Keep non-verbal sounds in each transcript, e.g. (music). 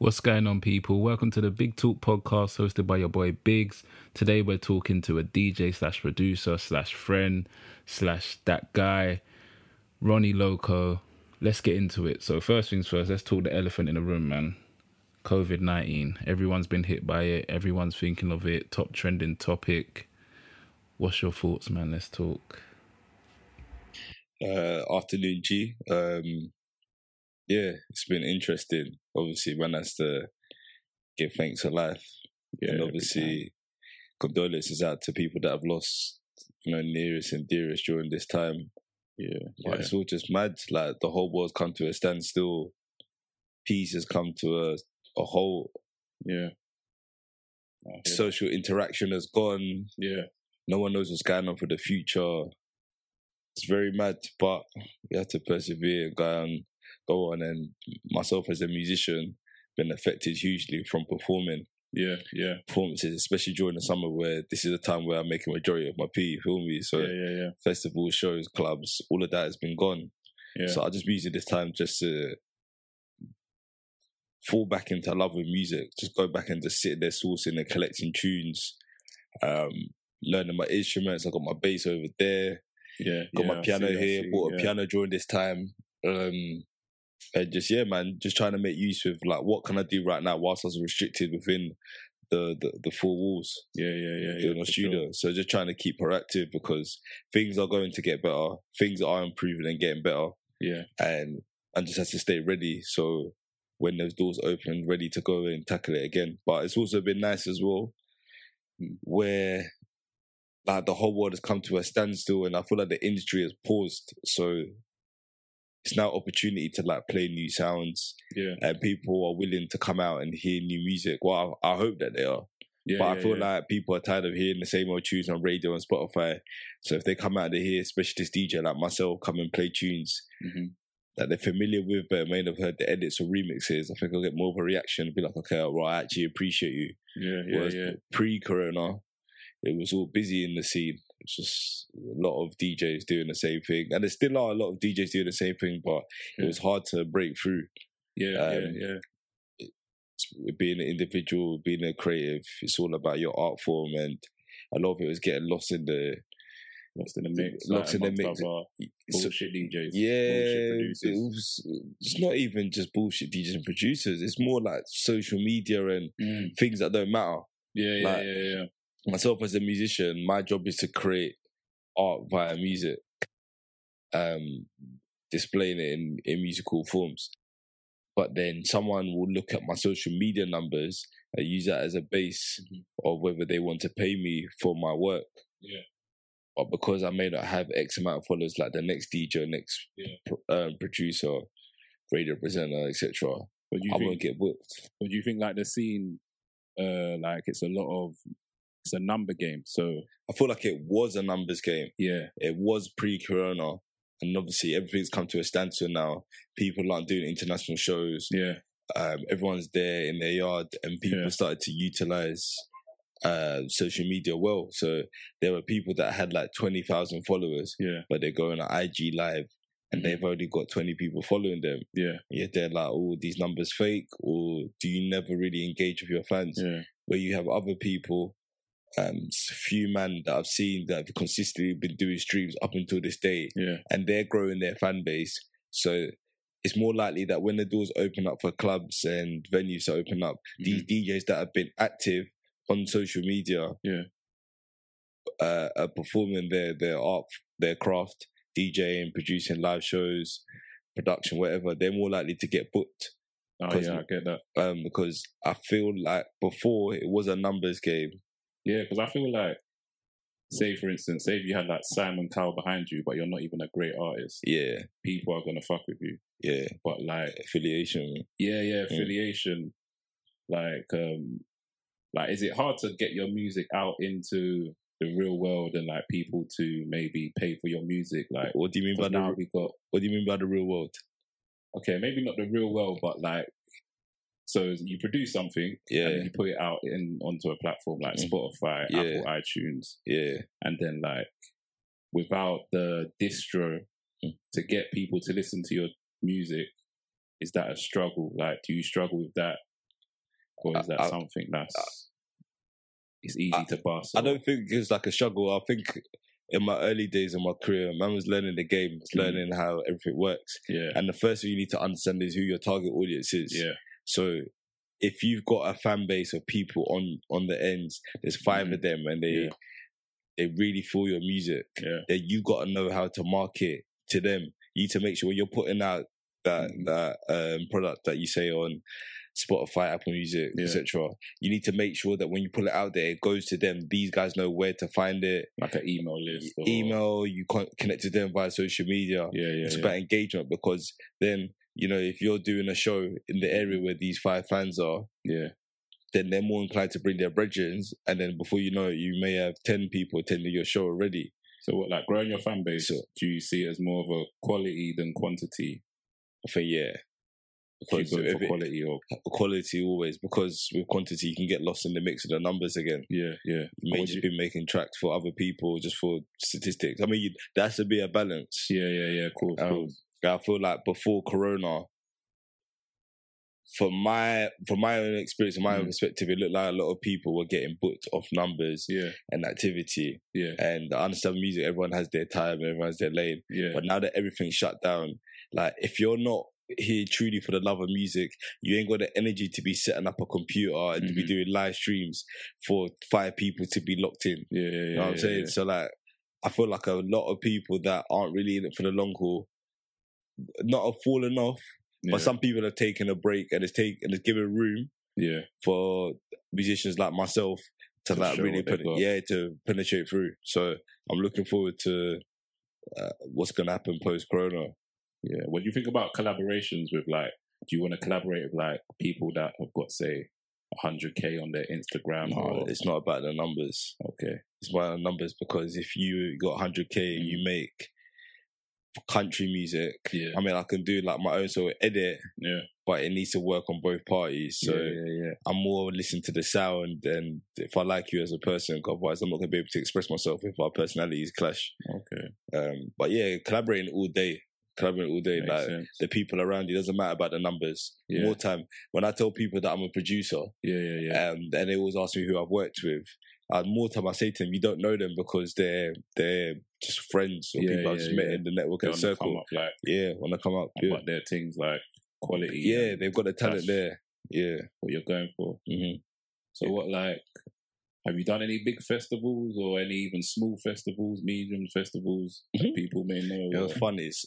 What's going on, people? Welcome to the Big Talk podcast hosted by your boy Biggs. Today, we're talking to a DJ slash producer slash friend slash that guy, Ronnie Loco. Let's get into it. So, first things first, let's talk the elephant in the room, man. COVID 19. Everyone's been hit by it, everyone's thinking of it. Top trending topic. What's your thoughts, man? Let's talk. Uh, afternoon, G. Um, yeah, it's been interesting. Obviously, one has to give thanks for life, Yeah, and obviously, condolences out to people that have lost, you know, nearest and dearest during this time. Yeah, But yeah, it's all just mad. Like the whole world's come to a standstill. Peace has come to a a whole. yeah. Social interaction has gone. Yeah, No one knows what's going on for the future. It's very mad, but you have to persevere and go on, And myself as a musician, been affected hugely from performing yeah, yeah, performances, especially during the summer where this is a time where I make a majority of my P. You feel me? So yeah, yeah, yeah, festivals, shows, clubs, all of that has been gone. yeah. So I just used this time just to fall back into love with music, just go back and just sit there sourcing and collecting tunes, um, learning my instruments. I got my bass over there, yeah, got yeah, my piano see, here, see, bought a piano during this time. Um, and just yeah, man, just trying to make use of like what can I do right now whilst I was restricted within the the, the four walls Yeah, yeah, yeah, yeah. in for studio. sure. So just trying to keep proactive because things are going to get better. Things are improving and getting better Yeah, and and just has to stay ready. So when those doors open, ready to go and tackle it again. But it's also been nice as well, where like the whole world has come to a standstill, and I feel like the industry has paused. So it's now opportunity to like play new sounds, yeah, and people are willing to come out and hear new music. Well, I, I hope that they are. yeah. But yeah, I feel yeah. like people are tired of hearing the same old tunes on radio and Spotify. So if they come out to they hear specialist DJ like myself come and play tunes Mhm. that they're familiar with but may not have heard the edits or remixes, I think I'll get more of a reaction and be like, okay, well, I actually appreciate you. yeah, yeah, Whereas yeah, pre-corona, it was all busy in the scene. It's just a lot of DJs doing the same thing. And there still are a lot of DJs doing the same thing, but it was hard to break through. yeah, um, yeah, yeah. being an individual, being a creative, it's all about your art form, and a lot of it was getting lost in the Lost in the mix. Lost in the mix. bullshit DJs. yeah. bullshit It was, it's not even just bullshit DJs and producers. It's more like social media and Mm. things that don't matter. Yeah, yeah, Like- yeah, yeah. Myself as a musician, my job is to create art via music, um, displaying it in, in musical forms. But then someone will look at my social media numbers and use that as a base Mhm. of whether they want to pay me for my work. Yeah. But because I may not have X amount of followers like the next DJ, next Yeah. pro- um, producer, radio presenter, etc., I think? won't get booked. What do you think? Like the scene, uh, like it's a lot of, it's a number game. So I feel like it was a numbers game. yeah, It was pre-corona, and obviously everything's come to a standstill now. People aren't doing international shows. yeah, Um, everyone's there in their yard, and people Yeah. started to utilize uh, social media well. So there were people that had like twenty thousand followers, yeah, but they're going on IG live, and Mhm. they've only got twenty people following them. yeah, Yet they're like, "Oh, these numbers fake," or do you never really engage with your fans? yeah, where you have other people, um, few man that I've seen that have consistently been doing streams up until this day, yeah, and they're growing their fan base. So it's more likely that when the doors open up for clubs and venues to open up, these DJs that have been active on social media, Mm-hmm. Yeah. uh, are performing their their art, their craft, DJing, producing live shows, production, whatever. They're more likely to get booked Oh yeah, I get that. um, because I feel like before it was a numbers game. Yeah, because I feel like, say for instance, say if you had like Simon Cowell behind you, but you're not even a great artist, Yeah, people are gonna fuck with you. yeah. But like, affiliation. yeah, yeah, Mm. affiliation, like, um, like, is it hard to get your music out into the real world and like people to maybe pay for your music? Like, What do you mean by 'cause the now we got What do you mean by the real world? okay, maybe not the real world, but like, so you produce something Yeah, then you put it out in onto a platform like Mm. Spotify, Yeah. Apple, iTunes, yeah, and then like without the distro Mm. to get people to listen to your music, is that a struggle? Like, do you struggle with that? or is that I- something that's it's easy I- to bust? I don't think it's like a struggle. I think in my early days in my career, man was learning the game, Mm. learning how everything works. Yeah, And the first thing you need to understand is who your target audience is. yeah, So if you've got a fan base of people on on the ends, there's 5 Mhm. of them, and they Yeah. they really feel your music. yeah, Then you got to know how to market to them. You need to make sure when you're putting out that Mhm. that um, product that you say on Spotify, Apple Music, Yeah. etc. You need to make sure that when you pull it out there, it goes to them. These guys know where to find it. like an email list. Or, Email, you con- connect to them via social media. Yeah, yeah, it's yeah. about engagement because then you know if you're doing a show in the area where these five fans are, yeah, then they're more inclined to bring their brethren, and then before you know it, you may have ten people attending your show already. So what, like growing your fan base? So- do you see it as more of a quality than quantity? I think yeah, because if for quality or quality always because with quantity you can get lost in the mix of the numbers again. yeah, yeah? You may just you- be making tracks for other people just for statistics. I mean, you, there has to be a balance. Yeah, yeah, yeah. Cool, Um, cool. I feel like before Corona, from my from my own experience, from my own Mm. perspective, it looked like a lot of people were getting booked off numbers Yeah, and activity. yeah, And I understand music, everyone has their time, and everyone has their lane. yeah, But now that everything's shut down, like if you're not here truly for the love of music, you ain't got the energy to be setting up a computer and to be Mhm. doing live streams for five people to be locked in. yeah, yeah. You know yeah, what I'm saying? So like I feel like a lot of people that aren't really in it for the long haul, not have fallen off, Yeah, but some people have taken a break and it's taken it's given room yeah, for musicians like myself to, To like really put pen- yeah to penetrate through. So I'm looking forward to uh, what's gonna happen post Corona. yeah. When you think about collaborations with like? Do you want to collaborate with like people that have got say 100k on their Instagram? No, it's not about the numbers. okay, It's about the numbers because if you got 100k and you make country music, yeah, I mean, I can do like my own sort of edit, yeah, but it needs to work on both parties. So yeah, yeah, yeah. I'm more listening to the sound and if I like you as a person, otherwise I'm not gonna be able to express myself if our personalities clash. Okay, Um, but yeah, collaborating all day, collaborating all day, makes like sense. the people around you doesn't matter about the numbers. More time when I tell people that I'm a producer, Yeah, yeah, yeah. um, and they always ask me who I've worked with. Uh, more time I say to them, you don't know them because they're they're just friends or Yeah, people I've yeah, just met in the network and circle. up like, Yeah, when I come up, yeah, but they're things like quality. yeah, they've got the talent there. Yeah, What you're going for. hmm So what like? Have you done any big festivals or any even small festivals, medium festivals that Mhm. people may know? it was funny. is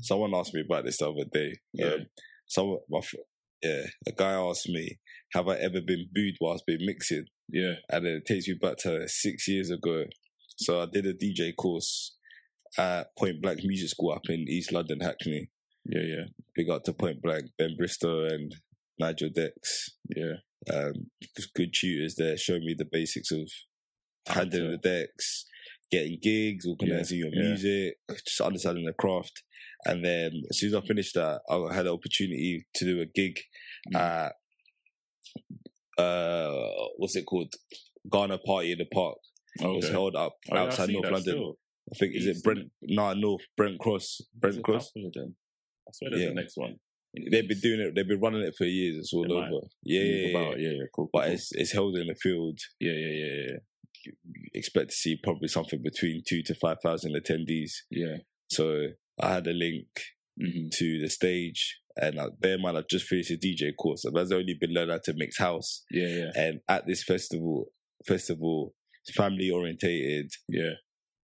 Someone asked me about this the other day. Yeah. Um, someone, my, yeah, a guy asked me, "Have I ever been booed whilst been mixing?" Yeah, and it takes me back to six years ago. So I did a DJ course at Point Blank Music School up in East London, Hackney. yeah, yeah, Big up to Point Blank, Ben Bristow and Nigel Dex. yeah. Um, good tutors there, showing me the basics of handling the decks, getting gigs, organizing your yeah. music, just understanding the craft. And then as soon as I finished that, I had the opportunity to do a gig Mm. at uh what's it called? Ghana Party in the Park. It was held up Oh, outside see North London. still. I think is it Brent? No, North Brent Cross. Brent Cross. couple of them. I swear there's Yeah. the next one. They've been doing it. They've been running it for years. It's all might over. Yeah, yeah, yeah. about. yeah, yeah, cool. But cool. it's it's held in the field. yeah, yeah, yeah, yeah, You expect to see probably something between two to five thousand attendees. yeah. So I had a link hmm to the stage, and uh, bear in mind I've just finished a DJ course. I've only been learning how to mix house, Yeah, yeah, and at this festival, festival, family orientated, yeah.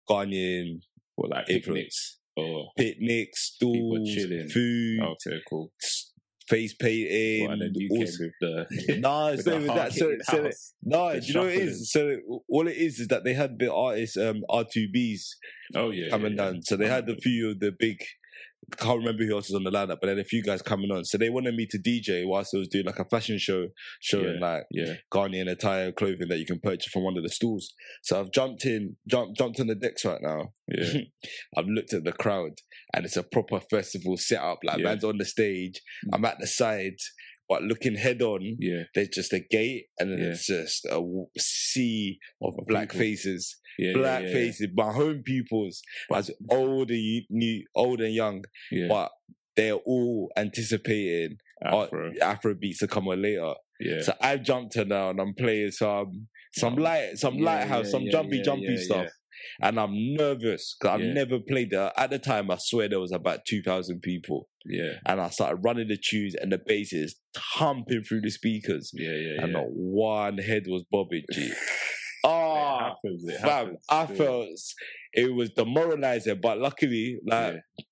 Ghanaian Or like picnics or Picnics, stools, chilling. food, okay, cool. face painting. Well, and then you all came with the (laughs) (laughs) Nah, it's not even that. So, so no, do you know what it is? So all it is is that they had the artists um R2Bs Oh yeah, coming yeah, yeah. down. So they had a few of the big. I can't remember who else was on the lineup, but then a few guys coming on. So they wanted me to DJ whilst I was doing like a fashion show, showing like Yeah, Ghanaian attire, clothing that you can purchase from one of the stores. So I've jumped in, jumped jumped on the decks right now. yeah, (laughs) I've looked at the crowd, and it's a proper festival setup. Like Yeah. man's on the stage, mm. I'm at the side, but looking head on. yeah, There's just a gate, and then Yeah. it's just a sea of Of black people. faces, yeah, black yeah, faces, my home pupils, as old and new, old and young, yeah. but they're all anticipating uh, Afro. Afro beats to come on later. Yeah. So I've jumped in now and I'm playing some some Oh, light some lighthouse, some jumpy jumpy stuff. And I'm nervous because I've Yeah. never played there. At the time, I swear there was about 2,000 people. Yeah. And I started running the tunes and the bass is thumping through the speakers. Yeah. Yeah. And yeah. not one head was bobbing, G. (laughs) It Oh, happens. It fam, happens. I Yeah. felt it was demoralizing, but luckily, like, Yeah.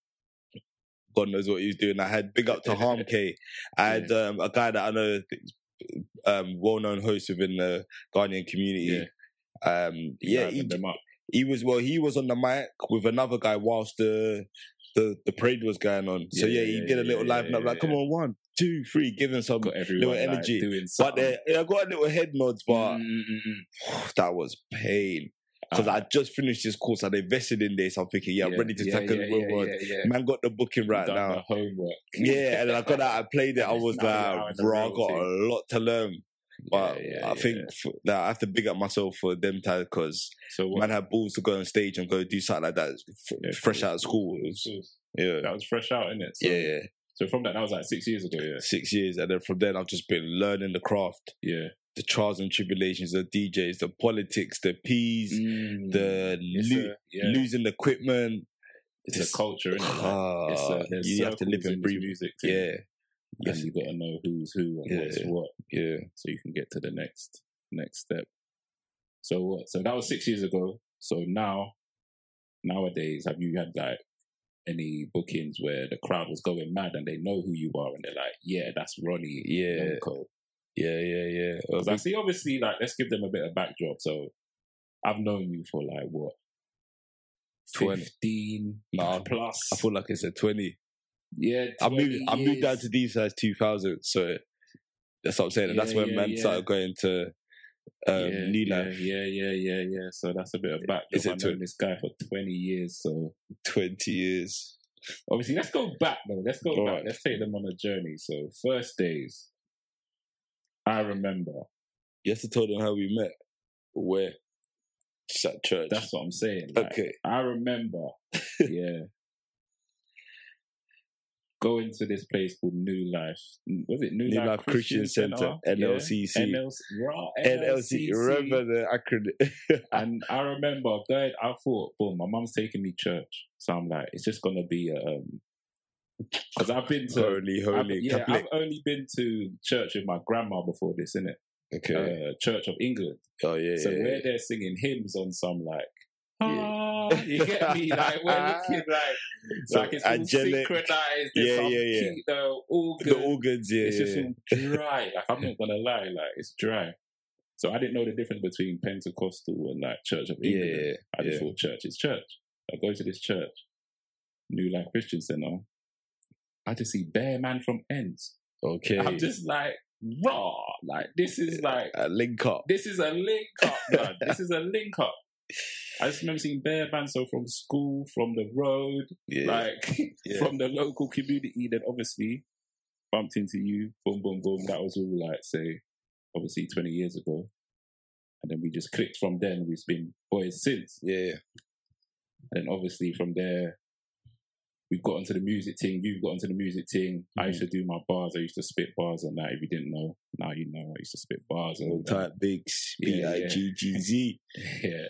God knows what he was doing. I had big up to Harm K. (laughs) I had um, a guy that I know, um, well known host within the Ghanaian community. Um, yeah, he, Liven them up. He was well. He was on the mic with another guy whilst the the, the parade was going on. So Yeah, he yeah, did a little yeah, live and I'm like, come on, one, two, three, giving some little energy. But uh, I got a little head nods, but mm, (sighs) that was pain because mm. I just finished this course. I invested in this. I'm thinking, yeah, I'm ready to tackle the world. Man got the booking right now. homework. Yeah, and then I got out, I played it. (laughs) I was Now you're out like, bro, I got a lot to learn. But Yeah, yeah, I think yeah. that I have to big up myself for them because So what? man had balls to go on stage and go do something like that f- Yeah, fresh cool. out of school. Was- yeah, That was fresh out, innit? So, yeah, yeah. So from that, that was like six years ago. Yeah. Six years, and then from then I've just been learning the craft, Yeah. the trials and tribulations, the DJs, the politics, the P's, Mm. the It's lo- yeah. losing equipment. It's a culture, innit? Like, Ah, it's a, you have to live and in breathe. music. Thing, Yeah, And yes, you got to know who's who and what's what, yeah. so you can get to the next next step. So what? So that was six years ago. So now, nowadays, have you had like any bookings where the crowd was going mad and they know who you are and they're like, yeah, that's Ronnie. Yeah. Yeah, yeah, yeah. Because I see, obviously, like, let's give them a bit of backdrop. So, I've known you for like what, 20. 15 (laughs) Nah, plus. I feel like it's a 20. yeah, I moved 20 I moved down to these size 2000, so that's what I'm saying. and that's when man yeah. started going to um, New yeah, Life. Yeah, yeah, yeah, yeah. So that's a bit of back. Is it I've tw- known this guy for 20 years. So 20 years. obviously, let's go back though. Let's go All back. right. Let's take them on a journey. So first days, I remember. You have to tell them how we met. Where? Just at church. That's what I'm saying. Like, okay. I remember. (laughs) yeah. Going to this place called New Life. Was it New, New Life, Life Christian Center, Yeah. NLCC. NLC, raw NLC. Remember the acronym? (laughs) And I remember going, I thought, boom, my mom's taking me church. So I'm like, it's just going to be a. Um, because I've been to. holy, I've, yeah, Catholic. I've only been to church with my grandma before this, innit? okay. Uh, church of England. oh yeah. So yeah, we're yeah. there singing hymns on some like, Yeah. (laughs) you get me? (laughs) Like we're looking like, So like it's all synchronized. There's Yeah, yeah, yeah. key, the organ. The organs, yeah, it's yeah. just all dry. Like I'm not gonna lie, like it's dry. So I didn't know the difference between Pentecostal and like Church of yeah, England. yeah, I just yeah. thought church is church. I go to this church, New Life Christian Center. I just see bare man from ends. Okay. I'm just like raw. Like this is like a link up. this is a link up, man. this is a link up. (sighs) I just remember seeing bare bands so from school, from the road, Yeah. like (laughs) Yeah. from the local community. Then obviously bumped into you. Boom, boom, boom. That was all like say, obviously twenty years ago. And then we just clicked from then. We've been boys since. yeah. And then obviously from there, we've got into the music thing. You've got into the music thing. I used to mm. do my bars. I used to spit bars and that. If you didn't know, now you know. I used to spit bars and all Old that. type bigs. B Yeah, G G Z. (laughs) Yeah.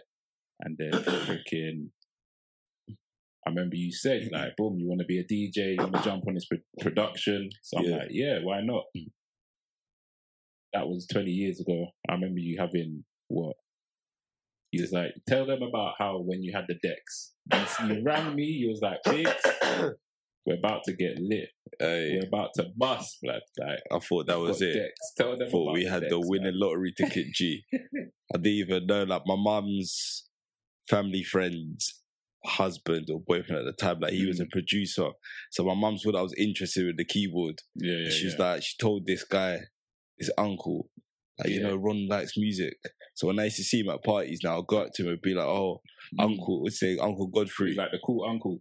And then freaking, I remember you said, mm-hmm. like, boom, you want to be a DJ, you want to jump on this pro- production. So I'm Yeah. like, yeah, why not? Mm. That was 20 years ago. I remember you having what? He was like, tell them about how when you had the decks. You, you rang me, you was like, Biggs, (coughs) we're about to get lit. We're about to bust, blood. Like, I thought that was it. Decks. Tell them I thought about we the had the decks, winning man. lottery ticket, G. (laughs) I didn't even know, like, my mum's family friend's husband or boyfriend at the time, like, he was Mm. a producer. So my mum thought I was interested with the keyboard. Yeah, yeah, she was yeah. like, she told this guy, his uncle, like, you know, Ron likes music. So when I used to see him at parties now, I'll go up to him and be like, oh, Mm. Uncle, would say Uncle Godfrey. He's like the cool uncle.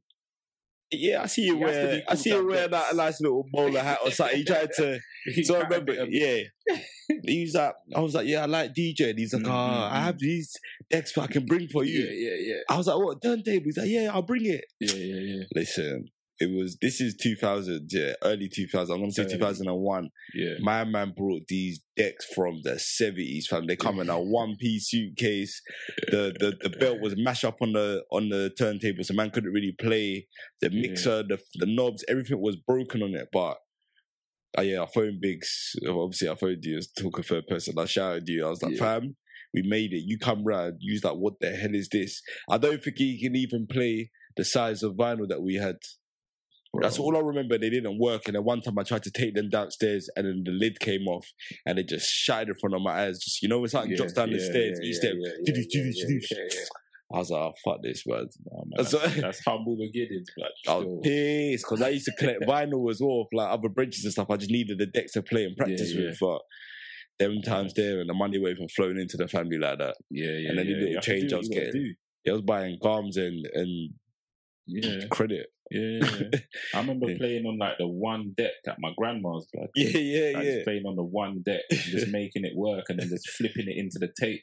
Yeah, I see you He wear, I see you to wear that nice little bowler hat or something. He tried to, (laughs) so I remember, yeah. (laughs) He was like, I was like, yeah, I like DJ. And he's like, ah, mm, I mm. have these decks I can bring for you. Yeah, yeah, yeah. I was like, what, turntable? He's like, yeah, I'll bring it. Yeah, yeah, yeah. Listen, it was this is 2000, yeah, early 2000. I'm gonna say 2001. Yeah. My man brought these decks from the 70s, fam. They come in a (laughs) one piece suitcase. The, the the belt was mashed up on the on the turntable, so man couldn't really play. The Yeah. mixer, the the knobs, everything was broken on it. But oh yeah, I phoned Biggs. Obviously, I phoned you as talking third person. I shouted you. I was like, Yeah. fam, we made it. You come round. You was like, what the hell is this? I don't think he can even play the size of vinyl that we had. That's all I remember. They didn't work, and then one time I tried to take them downstairs, and then the lid came off, and it just shattered in front of my eyes. Just you know, when something Yeah, drops down the stairs, yeah, each step. yeah, yeah, yeah, yeah, yeah. I was like, oh, fuck this, man. Nah, man, That's that's, (laughs) humble beginnings, but I was pissed because I used to collect (laughs) vinyl as well, like other branches and stuff. I just needed the decks to play and practice Yeah, with. But them times there, and the money wasn't even flowing into the family like that. Yeah, yeah. And then the yeah. little to change do I was getting. I was buying gums and and. Yeah, (laughs) credit. yeah, yeah. I remember (laughs) Yeah. playing on like the one deck at my grandma's, blood. Yeah, yeah, Like, yeah. playing on the one deck, (laughs) just making it work, and then just flipping it into the tape.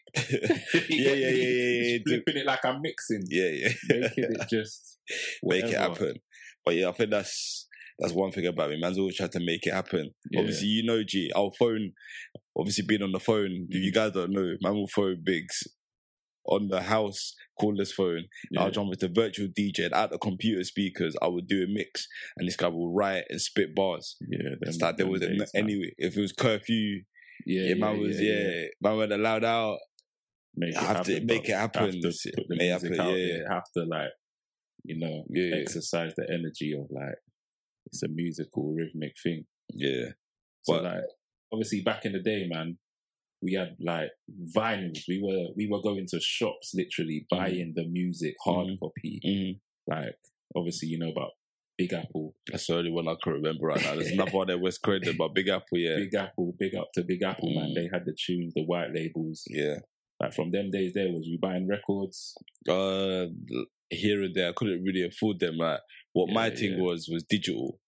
yeah, yeah, yeah, yeah, yeah. Flipping it like I'm mixing, Yeah, yeah. making it just make it happen. But yeah, I think that's that's one thing about me. Man's always tried to make it happen. Yeah. Obviously, you know, G, our phone, obviously being on the phone, if Mm. you guys don't know, man will phone Biggs on the house cordless phone. Yeah. I'll jump with the virtual DJ and out the computer speakers, I would do a mix and this guy will write and spit bars. Yeah, It's like there was days, anyway, if it was curfew, Yeah, yeah, man was yeah, man were allowed out. Make it have to make it happen. Have to put the Make music happen, out yeah, there. Have to like, you know, Yeah. exercise the energy of like it's a musical rhythmic thing. Yeah. So But- like, obviously, back in the day, man, we had like vinyls. We were we were going to shops, literally Mm-hmm. buying the music hard copy. Mm, Like, obviously, you know about Big Apple. that's the only one I can remember right now. There's another one at West Croydon, but Big Apple, yeah. Big Apple, big up to Big Apple, man. Mm. They had the tunes, the white labels. Yeah. Like from them days, there was you buying records. uh here and there. I couldn't really afford them. Like what my thing yeah. was was digital.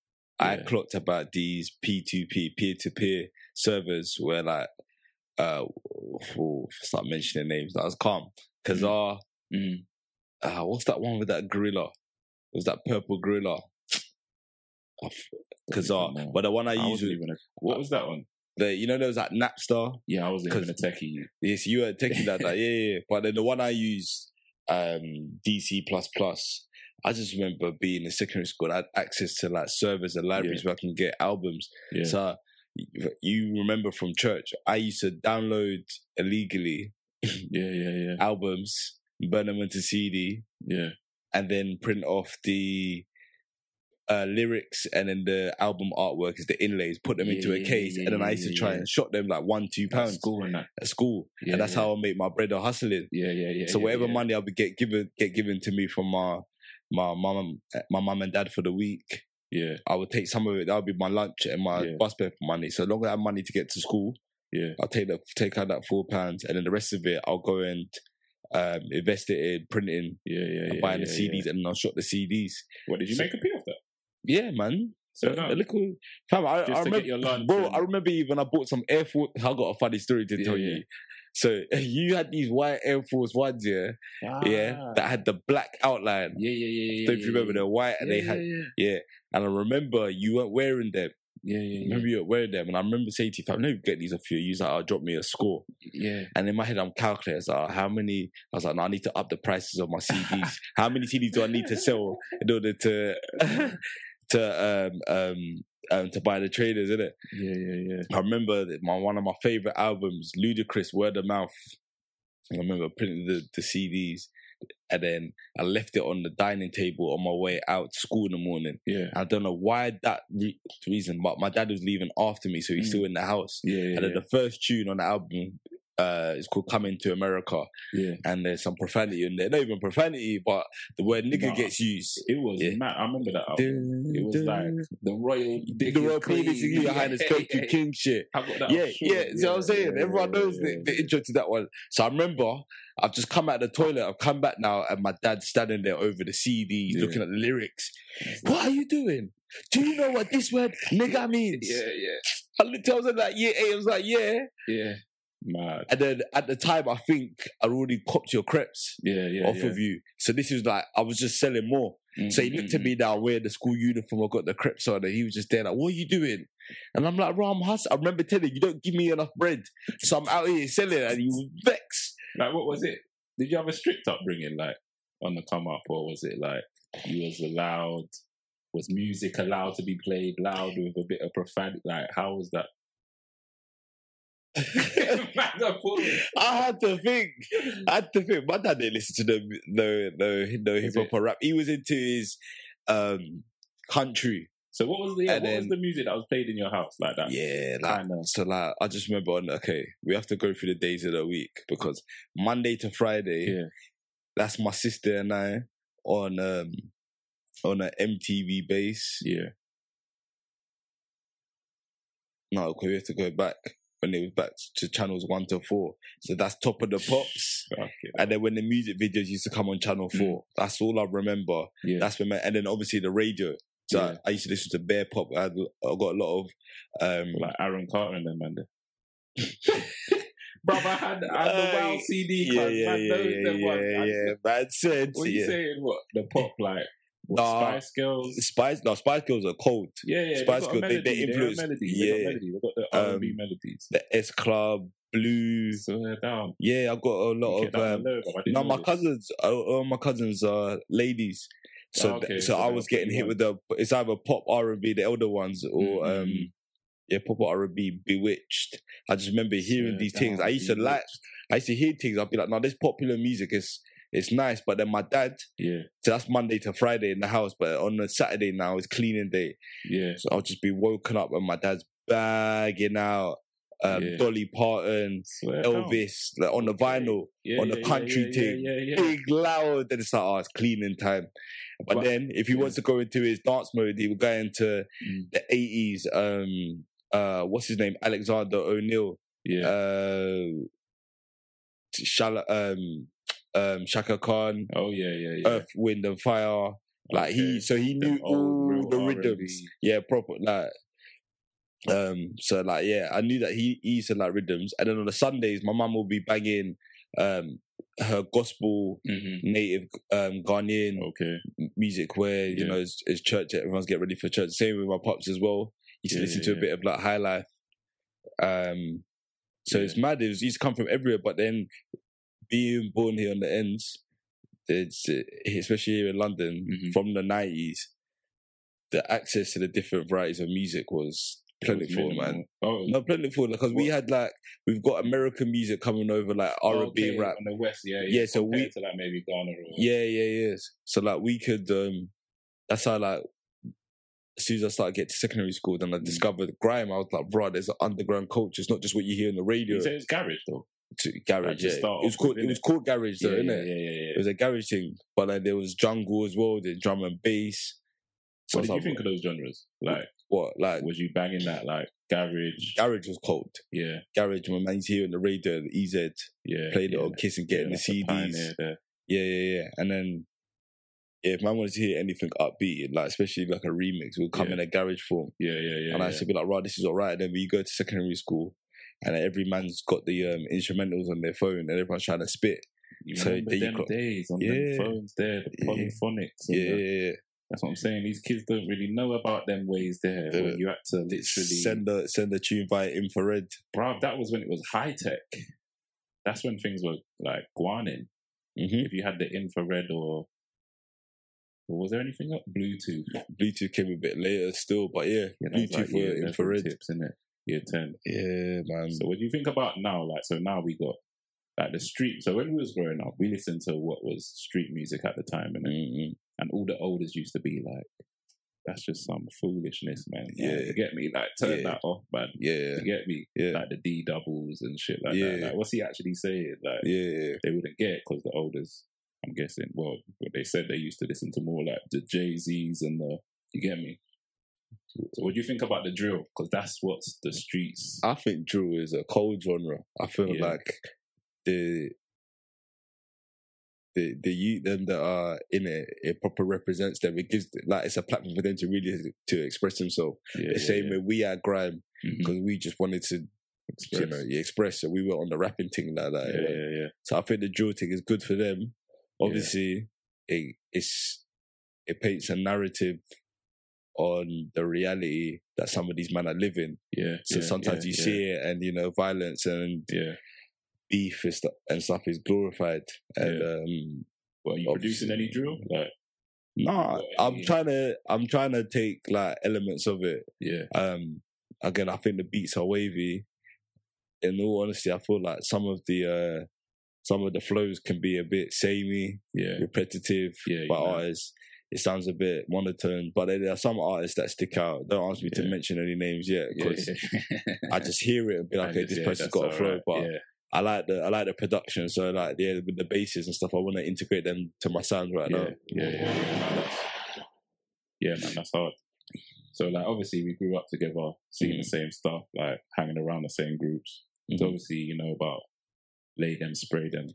I Yeah. clocked about these P2P peer to peer servers where like uh oh, start mentioning names. That was calm. Kazaa, Mm. uh, what's that one with that gorilla? It was that purple gorilla? Oh, f- Don't even Kazaa. know. But the one I, I used was a, what was that one? the you know there was that Napster. Yeah, I wasn't even a techie. Yes, you were taking that. like, (laughs) yeah, yeah, yeah. But then the one I used, um, DC plus plus. I just remember being in secondary school. I had access to like servers and libraries where I can get albums. Yeah. So you- remember from church, I used to download illegally yeah, yeah, yeah, albums, burn them into CD, yeah. and then print off the uh, lyrics and then the album artwork is the inlays, put them Yeah, into a case, yeah, and then I used to try and shot them like one, two At pounds School and at school, and that's how I make my bread or hustling. Yeah, yeah, yeah. so whatever money I would get given get given to me from my my mom my mum and dad for the week, Yeah, I would take some of it. That would be my lunch and my Yeah. bus fare money. So long as I have money to get to school, yeah, I'll take that take out that four pounds, and then the rest of it I'll go and um, invest it in printing yeah, yeah. and yeah, buying yeah, the CDs, and then I'll shot the CDs. What did you So- make a P off that? Yeah, man. So A- no. a little, fam, I, Just I to remember, get your lunch bro. and- I remember even I bought some Air Force. I got a funny story to tell you. So (laughs) you had these white Air Force ones, yeah, yeah, Ah. that had the black outline. yeah, yeah, yeah, yeah. Don't you remember yeah. they're white and yeah, they had yeah, yeah. And I remember you weren't wearing them. yeah, yeah, yeah, Remember you weren't wearing them, and I remember saying to you, "Fam, let me get these off you." You was like, "I'll drop me a score." yeah. And in my head, I'm calculating, like, how many? I was like, no, I need to up the prices of my CDs. how many CDs do I need to sell in order to (laughs) to um um um to buy the traders, isn't it? Yeah, yeah, yeah. I remember that my one of my favorite albums, Ludacris, Word of Mouth. I remember printing the, the CDs, and then I left it on the dining table on my way out to school in the morning. Yeah, I don't know why that re- reason, but my dad was leaving after me, so he's Mm. still in the house. yeah, yeah. And then the first tune on the album uh, is called "Coming to America," yeah. and there's some profanity in there. Not even profanity, but the word "nigga" Nah. gets used. It was Yeah. mad. I remember that album. It was like the royal, the royal penis, your highness, Coke yeah, (laughs) King shit. I got that. Yeah, sure. yeah. See what I'm saying? yeah, Everyone yeah, knows yeah, the, the intro to that one. So I remember I've just come out of the toilet. I've come back now, and my dad's standing there over the CD, Yeah. looking at the lyrics. yeah. What are you doing? Do you know what this word "nigga" (laughs) means? Yeah, yeah, I looked. I was like, "Yeah." I was like, "Yeah." yeah. Mad. And then at the time, I think I already copped your crepes Yeah, yeah. off yeah. of you. So this is like I was just selling more. So he looked at mm-hmm, me mm-hmm. now wearing the school uniform. I got the creps on, and he was just there like, "What are you doing?" And I'm like, "Bro, I'm. I remember telling you don't give me enough bread, so I'm out here selling, and he was vexed. Like, what was it? Did you have a strict upbringing, like on the come up, or was it like you was allowed? Was music allowed to be played loud with a bit of profanity? Like, how was that? Man, I'm pulling. I had to think. I had to think. My dad didn't listen to the no no no hip hop or rap. He was into his um country. So what was the And what was the music that was played in your house like that? Yeah, like kind of. so like I just remember on okay, we have to go through the days of the week because Monday to Friday, Yeah. that's my sister and I on um on a MTV base. Yeah. No, okay, we have to go back when it was back to channels one to four. So that's top of the pops. Okay. And then when the music videos used to come on channel four, that's all I remember. Yeah. That's when, and then obviously the radio. So Yeah. I used to listen to Bare Pop. I, I got a lot of um, like Aaron Carter and them, man. (laughs) Brother, I had, I had the Aye. Wow CD yeah, yeah, man, yeah, yeah, yeah, yeah. Man said, What are you yeah. saying? What the pop like? What, Nah. Spice Girls. Spice, no, Spice Girls are cold. Yeah, yeah. Spice they Girls, they- they influence- melodies. They got yeah. melody. They got the R and B Um, melodies. The S Club, Blue. So down. Yeah, I've got a lot of. Um, one there, but I didn't no, my cousins, uh, all my cousins are ladies. So, Oh, okay, so so I was getting hit pretty with the. It's either pop R and B, the elder ones, or Mm, mm, um, mm. yeah, pop R and B, B*Witched. I just remember hearing Swear these things. I used to like. I used to hear things. I'd be like, "No, this popular music is it's nice," but then my dad. Yeah, So that's Monday to Friday in the house, but on a Saturday now it's cleaning day. yeah. So I'll just be woken up and my dad's bagging out um, Yeah. Dolly Parton, Swear. Elvis, like on the vinyl, Yeah, on the yeah, country thing. Big loud. Then it's like, oh, it's cleaning time. But, But- then if he wants to go into his dance mode, he would go into Mm. the eighties. Um, uh, what's his name? Alexander O'Neal. Yeah. Uh, Shala, um, um, Chaka Khan, oh yeah, yeah, yeah. Earth, Wind and Fire. Like he, so he knew all the R&B. rhythms. Yeah, proper like. Um. So like, yeah, I knew that he, he used to like rhythms, and then on the Sundays, my mum will be banging, um, her gospel Mhm. native um Ghanaian Okay. music where you Yeah. know it's, it's church. Everyone's getting ready for church. Same with my pops as well. Used to Yeah, listen yeah, to a bit of like high life. Um. So it's mad. It was, used to come from everywhere, but then being born here on the ends, it's uh, especially here in London Mhm. from the nineties. The access to the different varieties of music was plentiful, Minimal. man. Oh, No, plentiful because we had like we've got American music coming over, like R and B rap. on the west. Yeah, Yeah, so we- to like maybe Ghana or Yeah, yeah, yes. So like we could um that's how like as soon as I started getting to secondary school, then I Mm. discovered grime. I was like, bro, there's an underground culture. It's not just what you hear on the radio. You say it's garage though. To garage, yeah. It was called it was called garage though, yeah, innit? yeah, yeah, yeah, It was a garage thing. But like there was jungle as well, there's drum and bass. So What did you think of those genres? Like, What like was you banging that like garage? garage was cold. Yeah, Garage when man's here on the radio, the EZ, yeah. played yeah. it on Kiss and getting that's the CDs. Yeah, yeah, yeah. And then yeah, if man wanted to hear anything upbeat, like especially like a remix, it would come Yeah. in a garage form. Yeah, yeah, yeah. and I yeah. used to be like, right, this is all right. And then we go to secondary school and every man's got the um, instrumentals on their phone and everyone's trying to spit. You so remember them got- days on Yeah. them phones there, the Yeah. polyphonics. Yeah, the- yeah, yeah. That's what I'm saying. These kids don't really know about them ways there. Yeah. Where you had to literally, Send a send the tune via infrared. bruv, that was when it was high tech. That's when things were like guanin. hmm If you had the infrared or, or was there anything up? Bluetooth. Bluetooth came a bit later still, but yeah, Yeah, Bluetooth like year 11 infrared. tips, in it? Year ten. Yeah, man. So what do you think about now? Like, so now we got like the street. So when we was growing up, we listened to what was street music at the time, and Mm-mm. and all the elders used to be like, "That's just some foolishness, man." Like, Yeah. you get me? Like, turn Yeah. that off, man. Yeah, You get me? yeah, Like the D doubles and shit like Yeah. that. Like, what's he actually saying? Like, yeah. they wouldn't get because the elders. I'm guessing. Well, what they said they used to listen to more like the Jay Z's and the. You get me? So what do you think about the drill? Because that's what's the streets. I think drill is a cold genre. I feel Yeah. like the the the youth them that are in it, it proper represents them. It gives like it's a platform for them to really to express themselves. Yeah, the same way we had grime mm-hmm. because we just wanted to you know yeah, express. So we were on the rapping thing like that. yeah, yeah, yeah. So I think the drill thing is good for them. Obviously, it, it's it paints a narrative on the reality that some of these men are living. Yeah. So yeah, sometimes yeah, you see it, and you know, violence and Yeah. beef and stuff, and stuff is glorified. And um, Well, are you producing any drill? Like, nah, Well, I'm trying to, I'm trying to take like elements of it. yeah. Um, again, I think the beats are wavy. In all honesty, I feel like some of the uh, some of the flows can be a bit samey, Yeah. repetitive Yeah, by know. artists. It sounds a bit monotone, but there are some artists that stick out. Don't ask me to mention any names yet because yeah. I just hear it and be (laughs) like, okay, this yeah, person's got a all flow. right. But yeah. I like the I like the production, so like yeah, with the basses and stuff, I want to integrate them to my sound right yeah, now. yeah, yeah, yeah. Yeah, man, that's hard. So, like, obviously, we grew up together, seeing the same stuff, like hanging around the same groups. So, Mhm. obviously, you know about lay them, spray them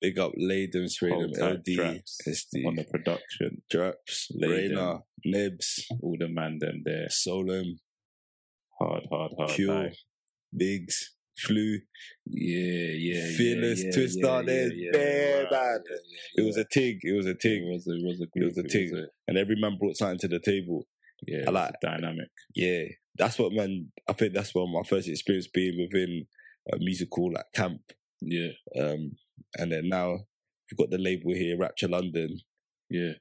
Big up Laden, them, LD, traps SD, on the production, Draps, Laden. Nibs, all the man them there, Solom, hard, hard, hard. Pure, like, Biggs, Flu. yeah, yeah, Fearless yeah, Twist yeah, on there, yeah, bare right, bad. yeah, yeah, It was a tig, it was a It tig, was, it was a group. was a and every man brought something to the table. yeah, I it was like- dynamic. Yeah, that's what man. I think that's what my first experience being within a musical like camp. Yeah, Um, and then now you've got the label here, Rapture London. yeah.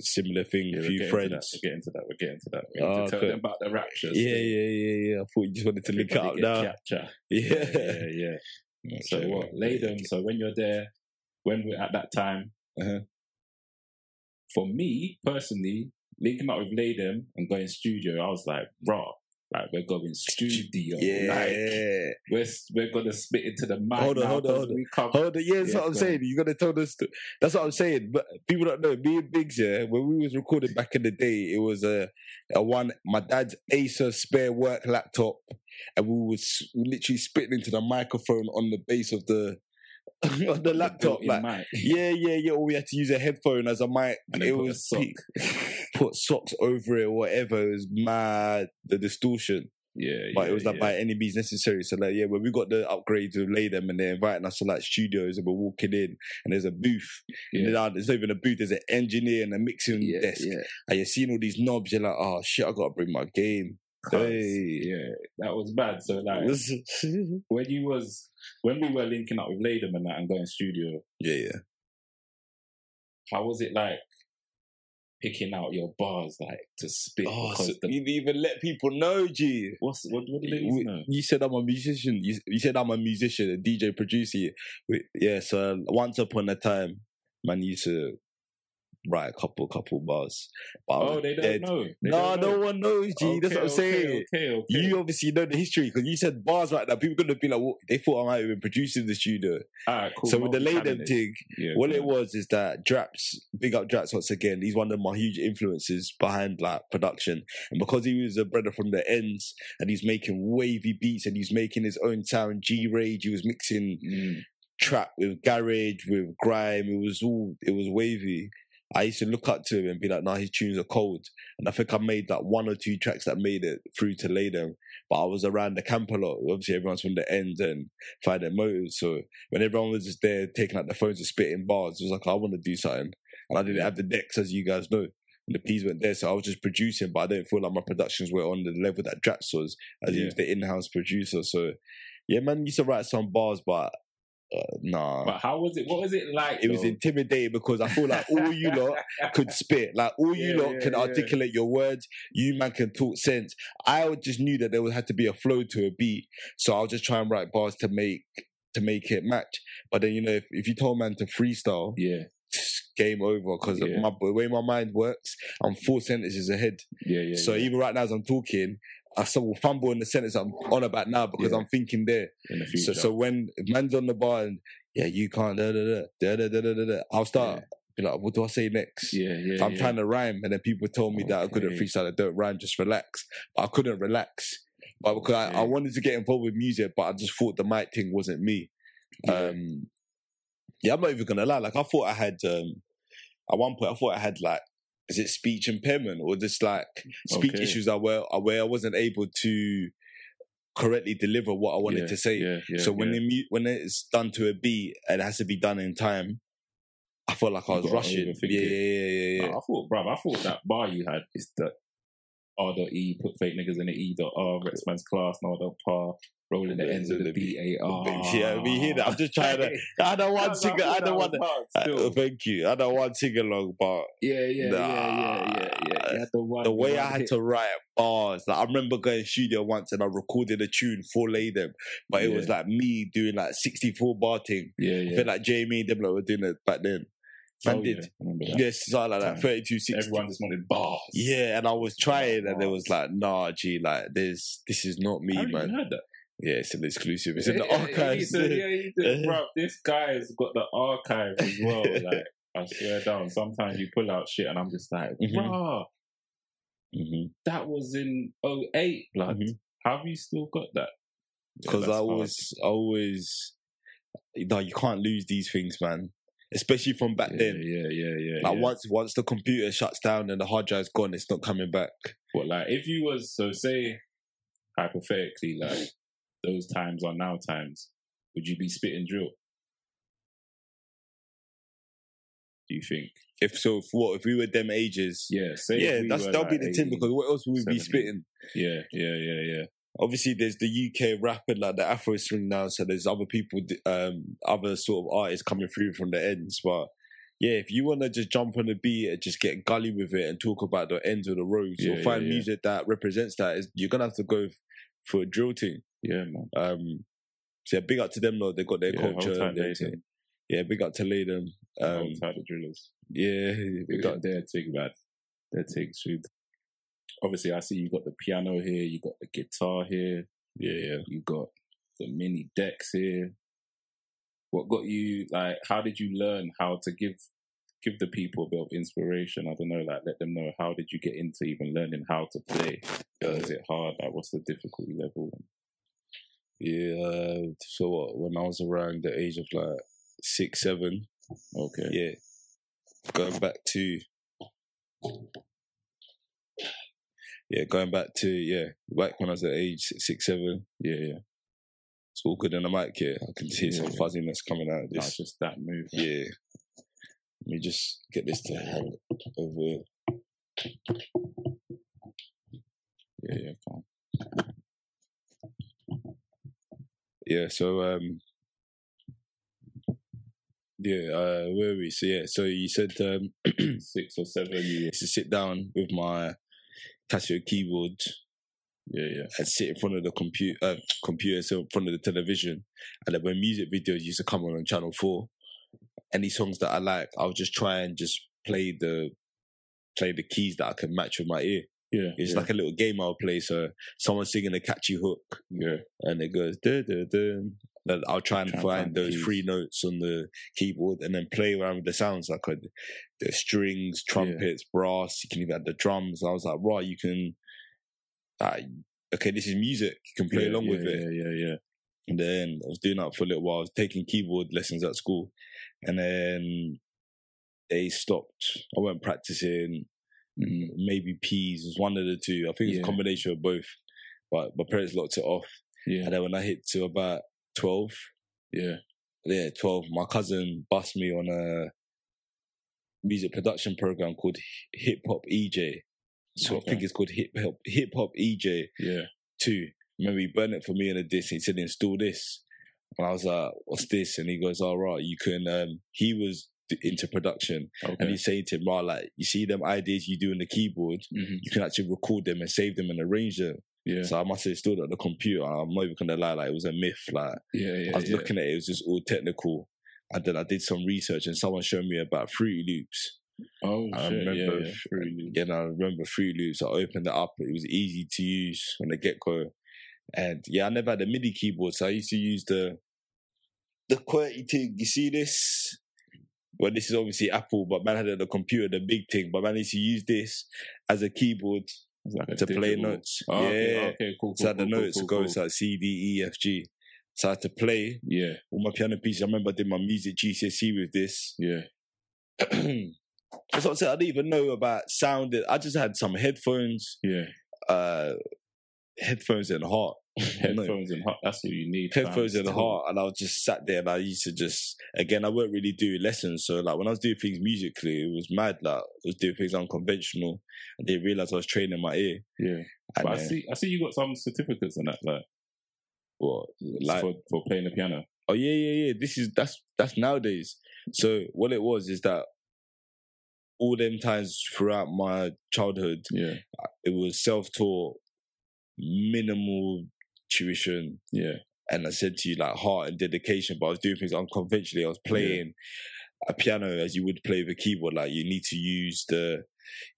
Similar thing, yeah few friends. Into that. We'll get into that. We'll get into that. We Oh, to tell okay. them about the raptures. Yeah, yeah, yeah, yeah. I thought you just wanted to link up now. capture. (laughs) Yeah. yeah, yeah, yeah. So what? Lay them. So when you're there, when we're at that time, Uh-huh. for me personally, linking up with Laden and going studio, I was like, bro, like we're going studio. Yeah. Like we're we're gonna spit into the mic. Hold on, now hold on, hold on. We come, Hold on, yeah, that's Yeah, what I'm saying. You gotta tell us. To, that's what I'm saying. But people don't know. Me and Biggs, yeah, when we was recording back in the day, it was a a one. My dad's Acer spare work laptop, and we was literally spitting into the microphone on the base of the (laughs) on the laptop. Like, mic. yeah, yeah, yeah. Or we had to use a headphone as a mic. And it was peak. (laughs) put socks over it, or whatever. It was mad. The distortion. Yeah, but yeah, it was like yeah. by any means necessary. So like, yeah, when we got the upgrade to lay them and they're inviting us to like studios and we're walking in and there's a booth. Yeah. And there's not even a booth, there's an engineer and a mixing desk. And you're seeing all these knobs, you're like, oh shit, I gotta bring my game. Hey. yeah, that was bad. So like (laughs) when you was when we were linking up with Laden and that and going studio, yeah, yeah. how was it like picking out your bars like to spit? Oh, so the, you didn't even let people know, G. what's what, what do We- know? You said I'm a musician. You, you said I'm a musician, a DJ producer. We, yeah, so once upon a time, man used to a couple, couple bars. But Oh, they don't dead. know. They No, don't know. no one knows, G. That's what I'm saying. Okay, okay. You obviously know the history because you said bars right now. People gonna be like, what? they thought I might have been producing the studio. Alright, cool. so with the Laden multi-talented. thing, yeah, what cool. it was is that Draps, big up Draps once again. He's one of my huge influences behind like production, and because he was a brother from the ends, and he's making wavy beats, and he's making his own sound. G Rage, he was mixing Mm, trap with garage with grime. It was all it was wavy. I used to look up to him and be like, "Nah, his tunes are cold." And I think I made like one or two tracks that made it through to lay them. But I was around the camp a lot. Obviously, everyone's from the end and finding motives. So when everyone was just there taking out the phones and spitting bars, it was like I want to do something. And I didn't have the decks, as you guys know. And the P's weren't there, so I was just producing, but I didn't feel like my productions were on the level that Drax was, as he was the in-house producer. So yeah, man, used to write some bars, but uh, nah. But how was it? What was it like? It was though? intimidating because I feel like all you lot (laughs) could spit. Like all you Yeah, lot yeah, can yeah. articulate your words. You man can talk sense. I just knew that there would have to be a flow to a beat. So I'll just try and write bars to make to make it match. But then you know, if, if you told man to freestyle, Yeah, game over because Yeah. my the way my mind works, I'm four sentences ahead. yeah, yeah. so even right now as I'm talking, I still fumble in the sentence I'm on about now because yeah. I'm thinking there. The so, so when man's on the bar and yeah, you can't da da da da da da da, da I'll start. Yeah. Be like, what do I say next? Yeah, yeah. I'm yeah. trying to rhyme, and then people told me okay. that I couldn't freestyle. I don't rhyme, just relax. But I couldn't relax, but because I, I, wanted to get involved with music, but I just thought the mic thing wasn't me. Um, yeah, I'm not even gonna lie. Like I thought I had. Um, at one point, I thought I had like is it speech impairment or just like speech Okay. issues? I where where I wasn't able to correctly deliver what I wanted Yeah, to say. Yeah, yeah, so when the mu- when it's done to a beat and it has to be done in time, I felt like I was rushing. Yeah, yeah, yeah, yeah, yeah. I thought, bruv, I thought that bar you had is that R dot E, put fake niggas in the E dot R, Rexman's class, no dot par, rolling the ends of the B A R. Yeah, we hear that. I'm just trying to. (laughs) I don't want to. I don't want. Uh, thank you. I don't want to sing along, but Yeah, yeah, Nah. yeah, yeah, yeah, yeah. The one. the way I had hit. to write bars, like I remember going studio once and I recorded a tune for Lay Them, but it was like me doing like 64 bar thing. Yeah, I yeah. feel like Jamie and them like were doing it back then. Man Oh, did. yeah, that. Yes, something like that. Time. 32, 60. Everyone just wanted bars. Yeah, and I was trying, and it was like, nah, G, like this, this is not me, I man. heard that. Yeah, it's an exclusive. It's in the Yeah, yeah, archives. said- yeah, he (laughs) said, bruv, this guy's got the archives as well. (laughs) Like, I swear down. Sometimes you pull out shit, and I'm just like, Mhm. bruh, Mhm. that was in 08, blood. Mhm. Have you still got that? Because that's I was always, I always, no, you can't lose these things, man. Especially from back Yeah, then. yeah, yeah, yeah. Like yeah. once, once the computer shuts down and the hard drive's gone, it's not coming back. But like, if you was so say hypothetically, like those times are now times, would you be spitting drill? Do you think? If so, if what if we were them ages? Yeah, say Yeah, we that's that'll be like, the thing because what else would we be spitting? Yeah, yeah, yeah, yeah. Obviously, there's the UK rapper like the Afro swing now, so there's other people, um, other sort of artists coming through from the ends. But yeah, if you want to just jump on the beat and just get gully with it and talk about the ends of the roads Yeah, or find yeah, yeah. music that represents that, is you're gonna have to go for a drill thing. Yeah, man. Um, so yeah, big up to them though. They got their culture. and their Laden. Yeah, big up to Laden. Um, Um, the drillers. yeah, We big got up. their take that. Their take shoot. Obviously, I see you got the piano here. You got the guitar here. Yeah, yeah. You got the mini decks here. What got you like? How did you learn how to give give the people a bit of inspiration? I don't know. Like, let them know how did you get into even learning how to play? Is it hard? Like, what's the difficulty level? Yeah. Uh, so what? When I was around the age of like six, seven, Okay. yeah, going back to yeah, going back to yeah, back when I was at age six, seven, Yeah, yeah. It's all good in the mic here. I can see Yeah, some yeah. fuzziness coming out of this. it's just that move. Yeah. Let me just get this to hang over. yeah, yeah. Calm. Yeah, so um yeah, uh where are we? So yeah, so you said um (clears throat) Six or seven. Yeah, to sit down with my Casio keyboard yeah, yeah. and sit in front of the computer uh, computer so in front of the television and then when music videos used to come on on channel 4 any songs that i like i'll just try and just play the play the keys that i can match with my ear Yeah, it's yeah, like a little game i'll play so someone's singing a catchy hook yeah, and it goes duh, duh, duh. Then i'll try and Try find those keys. three notes on the keyboard and then play around with the sounds like uh, the strings trumpets brass you can even add the drums i was like right you can uh, okay this is music you can play yeah, along yeah, with it Yeah, yeah, yeah. and then I was doing that for a little while. I was taking keyboard lessons at school. And then they stopped. I went practicing Mhm. maybe P's was one of the two. I think it's Yeah. a combination of both. But my parents locked it off. Yeah, And then when I hit to about 12, yeah, yeah, 12, my cousin bussed me on a music production program called Hip Hop eJay. So I think it's called Hip Hop Hip Hop eJay yeah. two. Remember, he burned it for me in a disc. He said, install this. And I was like, what's this? And he goes, all right, you can, um, he was into production. And Okay. he's saying to him, right, like, you see them ideas you do on the keyboard, Mhm. you can actually record them and save them and arrange them. Yeah, So I must have it on the computer. I'm not even to lie, like, it was a myth. Like, yeah, yeah. I was yeah. looking at it, it was just all technical. And then I did some research and someone showed me about Fruity Loops. Oh I shit! remember yeah, yeah. And I remember Fruit Loops. I opened it up. It was easy to use from the get go. And yeah, I never had a MIDI keyboard, so I used to use the the QWERTY thing. You see this? Well, this is obviously Apple, but man had it on the computer, the big thing. But man used to use this as a keyboard like to play notes. Oh, yeah, okay, okay, cool, cool. so the cool, cool, notes cool, goes cool. like C, D, E, F, G. So I had to play Yeah, all my piano pieces. I remember I did my music GCSE with this. yeah, (clears throat) That's what I'm saying. I didn't even know about sound. I just had some headphones, yeah, uh, headphones and heart. (laughs) Headphones and heart. That's what you need. headphones the heart, and I was just sat there, and I used to just again, I weren't really doing lessons, so like when I was doing things musically, it was mad. Like I was doing things unconventional, and they realized I was training my ear. Yeah, And but I then, see. I see you got some certificates and that, like, what, like, for for playing the piano. oh yeah, yeah, yeah. This is that's that's nowadays. So what it was is that all them times throughout my childhood, Yeah, uh, it was self-taught, minimal tuition, yeah, and I said to you like heart and dedication, but I was doing things unconventionally. I was playing a piano as you would play with a keyboard. Like you need to use the,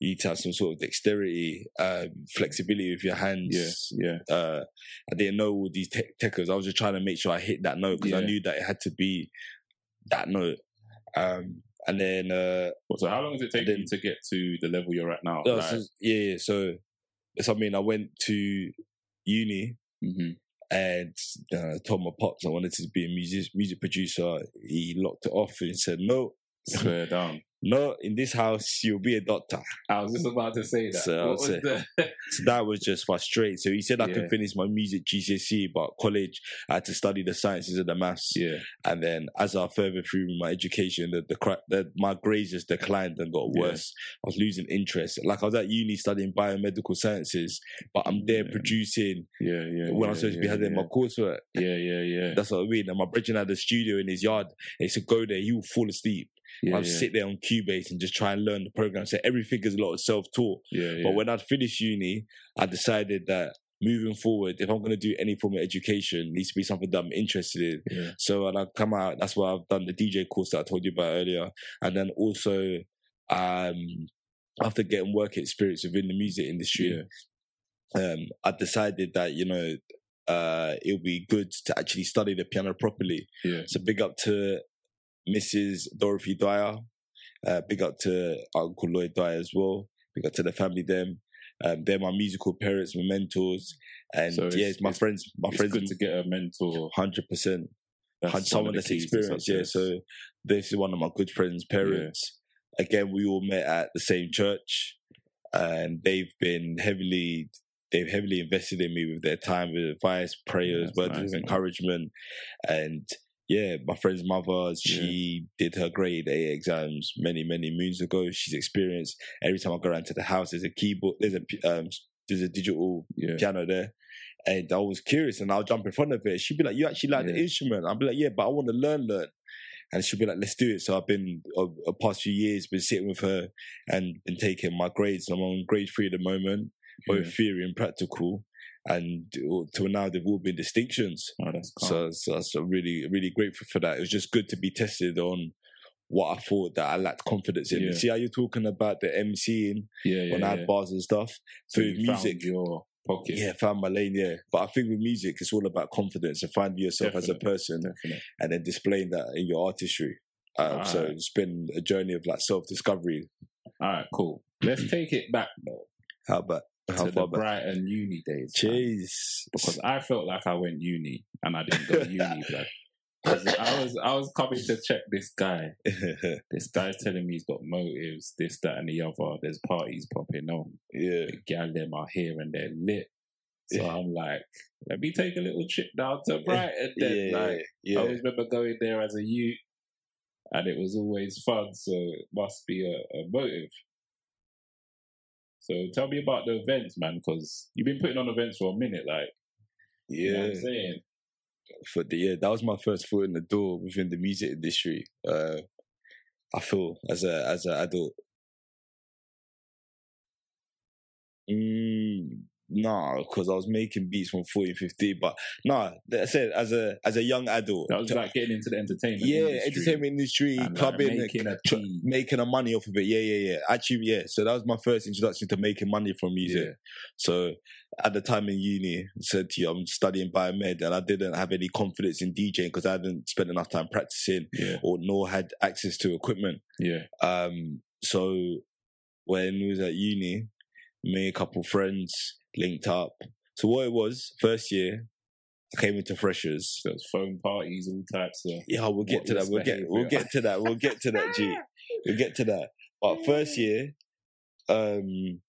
you need to have some sort of dexterity, um, flexibility with your hands. yeah, yeah. Uh, I didn't know all these te- techers. I was just trying to make sure I hit that note because I knew that it had to be that note. Um, and then, uh, Well, so how long does it take then- you to get to the level you're at now? oh, Like, so- yeah, yeah. So, so I mean, I went to uni mhm. and uh, I told my pops I wanted to be a music music producer. He locked it off and said, "No, Swear down. No, in this house you'll be a doctor." I was just about to say that. So, what was the? So that was just frustrating. So he said I Yeah. could finish my music GCSE, but college I had to study the sciences and the maths. yeah, And then as I further through my education, the, the, the my grades just declined and got Yeah. worse. I was losing interest. Like I was at uni studying biomedical sciences, but I'm there Yeah. producing yeah, yeah. when yeah, I'm supposed to be having yeah. my coursework. Yeah, yeah, yeah. That's what I mean. And my brother had a studio in his yard. He said, go there, he will fall asleep. Yeah, I'll yeah. sit there on Cubase and just try and learn the program. So everything is a lot of self-taught. yeah, yeah. But when I'd finished uni, I decided that moving forward, if I'm going to do any form of education, it needs to be something that I'm interested in. yeah, So when I come out, that's why I've done the DJ course that I told you about earlier. And then also, um, after getting work experience within the music industry, um, I decided that, you know, uh, it would be good to actually study the piano properly. yeah, So big up to Mrs. Dorothy Dyer. Uh, big up to Uncle Lloyd Dyer as well. Big up to the family them. Um, they're my musical parents, my mentors, and So yeah, it's- it's my it's- friends. My it's friends, good to get a mentor. hundred percent. That's Had one someone that's experienced. Yeah, so this is one of my good friends' parents. Again, we all met at the same church, and they've been heavily. They've heavily invested in me with their time, with advice, prayers, that's words nice, of man. encouragement, and yeah, my friend's mother, she did her grade A exams many, many moons ago. She's experienced. Every time I go around to the house, there's a keyboard, there's a um, there's a digital yeah, piano there. And I was curious and I'll jump in front of it. She'd be like, You actually like the instrument? I'll be like, Yeah, but I want to learn, learn. And she'll be like, Let's do it. So I've been, a, a past few years, been sitting with her and been taking my grades. I'm on grade three at the moment, both yeah. theory and practical. And till now, they've all been distinctions. Oh, that's calm. So, so, that's I'm really, really grateful for that. It was just good to be tested on what I thought that I lacked confidence in. Yeah. See how you're talking about the MCing yeah, yeah, when I yeah. had bars and stuff? So with you found music, your pocket. yeah, found my lane, yeah. But I think with music, it's all about confidence and finding yourself as a person definitely. and then displaying that in your artistry. Um, so it's been a journey of like self discovery. All right, cool. Let's take it back though How about how to the back? Brighton uni days. man. Jeez. because I felt like I went uni and I didn't go uni, (laughs) blood. I was I was coming to check this guy. (laughs) This guy's telling me he's got motives, this, that, and the other. There's parties popping on. yeah. The gal them are here and they're lit. So Yeah. I'm like, let me take a little trip down to (laughs) Brighton. Then, Yeah. like, I yeah. always remember going there as a youth, and it was always fun. So it must be a, a motive. So tell me about the events, man, because you've been putting on events for a minute, like you know what Yeah. I'm saying. For the yeah, that was my first foot in the door within the music industry. Uh I feel as a as an adult. Mm, nah, because I was making beats from 14, 15, but nah, I said as a as a young adult. That was like getting into the entertainment. yeah, industry entertainment industry, and, like, clubbing, making a tr- making a money off of it. Yeah, yeah, yeah. Actually, yeah. So that was my first introduction to making money from music. Yeah. So at the time in uni, I said to you, I'm studying biomed, and I didn't have any confidence in DJing because I hadn't spent enough time practicing Yeah, or nor had access to equipment. yeah, Um, so when we was at uni, me a couple friends linked up. So what it was, first year, I came into freshers. so it's phone parties, all types of. Yeah, we'll get to that. We'll get we'll get to that. We'll get to that, G. (laughs) We'll get to that. But first year, um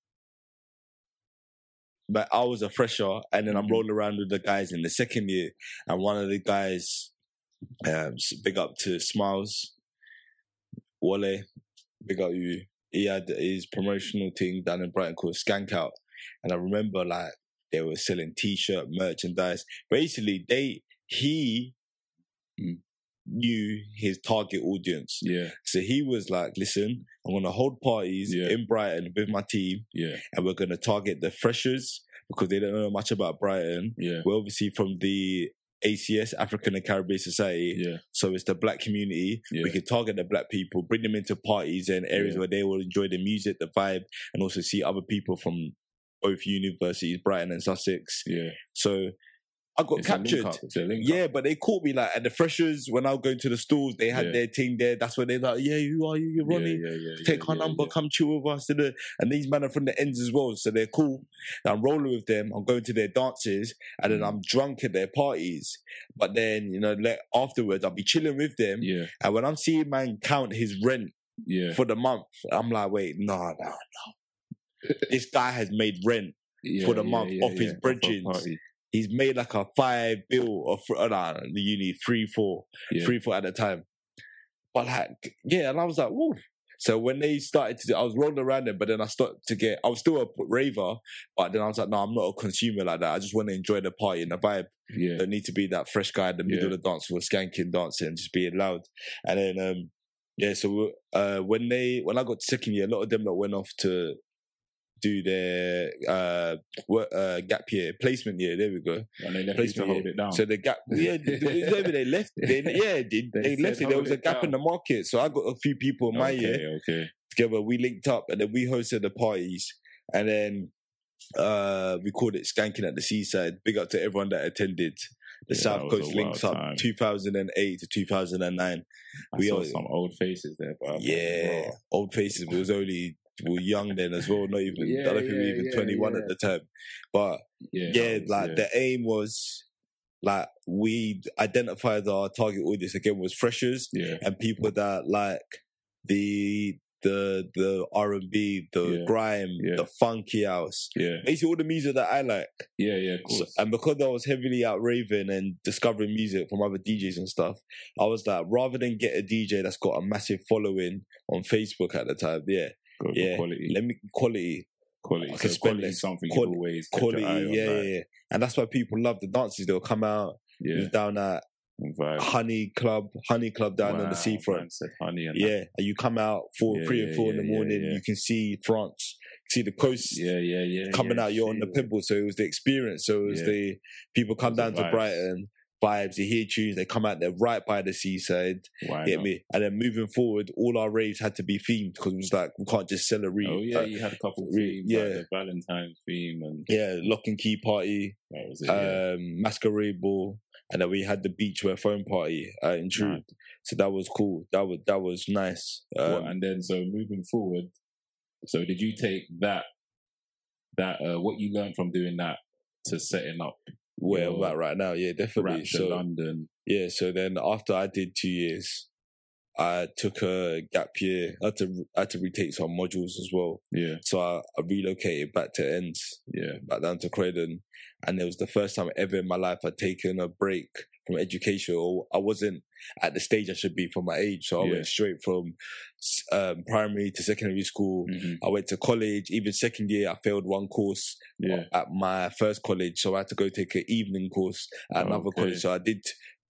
but I was a fresher, and then I'm Mhm. rolling around with the guys in the second year, and one of the guys, um, big up to Smiles, Wale, big up you. He had his promotional thing down in Brighton called Skank Out, and I remember like they were selling t-shirt merchandise. Basically, they he knew his target audience. Yeah, So he was like, listen, I'm going to hold parties Yeah. in Brighton with my team yeah, and we're going to target the freshers because they don't know much about Brighton. yeah, We're obviously from the ACS, African and Caribbean Society. yeah, So it's the black community. Yeah. We can target the black people, bring them into parties and areas Yeah. where they will enjoy the music, the vibe, and also see other people from both universities, Brighton and Sussex. yeah. So I got It's captured. up, it's a link Yeah, but they caught me like at the freshers when I was going to the stores. They had Yeah. their team there. That's when they're like, "Yeah, who are you? You're Ronnie. Yeah, yeah, Take our number. Come chill with us." And these men are from the ends as well, so they're cool. And I'm rolling with them. I'm going to their dances, and then Mm. I'm drunk at their parties. But then you know, like afterwards, I'll be chilling with them. Yeah, And when I'm seeing man count his rent yeah, for the month, I'm like, "Wait, no, no, no. This guy has made rent." yeah, for the yeah, month yeah, off his bridgings. He's made like a five bill of uh, nah, the uni three four. Three foot at a time. But like, yeah, and I was like, whoa. So when they started to, I was rolling around them, but then I started to get, I was still a raver, but then I was like, no, I'm not a consumer like that. I just want to enjoy the party and the vibe. yeah, Don't need to be that fresh guy in the middle Yeah. of the dance with skanking, dancing, and just being loud. And then, um, yeah, so uh, when they, when I got to second year, a lot of them that went off to do their uh, work, uh, gap year, placement year. There we go. and they left placement it down. So the gap, yeah, (laughs) th- th- they left. They, yeah, they, (laughs) They they, left it. There was a gap in the market, so I got a few people in my okay, year okay, together. We linked up, and then we hosted the parties, and then uh we called it skanking at the seaside. Big up to everyone that attended. The Yeah, South Coast links up time. 2008 to 2009. I We saw all- some old faces there, but Yeah, old faces. It was only we were young then as well. Not even Yeah, I don't think we were even 21 yeah. at the time. But yeah, yeah, like the aim was like we identified our target audience again was freshers yeah, and people that like the the the R and B, the Yeah. grime, Yeah. the funky house, yeah, basically all the music that I like. yeah, yeah, of So- and because I was heavily out raving and discovering music from other DJs and stuff, I was like, rather than get a DJ that's got a massive following on Facebook at the time, yeah, Good yeah, quality, let me quality, quality. I So spend quality less- is something quali- you've always quality, your eye on, yeah, yeah, yeah, and that's why people love the dances. They'll come out. Yeah. down at Vibe. Honey Club, Honey Club down on the seafront. said honey and Yeah, and you come out four, Yeah, three and yeah, four in the morning. yeah. You can see France, see the coast yeah, yeah, yeah. coming yeah, out. You're on the pimple, so it was the experience. So it was Yeah. the people come down to. Brighton, vibes. You hear tunes, they come out there right by the seaside. Why Get not? me? And then moving forward, all our raves had to be themed because it was like we can't just sell a re- Oh yeah, uh, you had a couple of themes, like yeah. the Valentine's theme, and yeah, lock and key party, that was it. Yeah. um, masquerade ball, and then we had the beachwear phone party uh, in True. Mad. So that was cool. That was that was nice. Um, Well, and then so moving forward, so did you take that that uh, what you learned from doing that to setting up where I'm at right now, yeah, definitely. So London? yeah, so then after I did two years, I took a gap year. I had to I had to retake some modules as well. Yeah, So I, I relocated back to Ends, yeah, back down to Croydon, and it was the first time ever in my life I'd taken a break from education. Or I wasn't at the stage I should be for my age, so I Yeah. went straight from um, primary to secondary school. mhm, I went to college. Even second year, I failed one course yeah, at my first college, so I had to go take an evening course at another college. So I did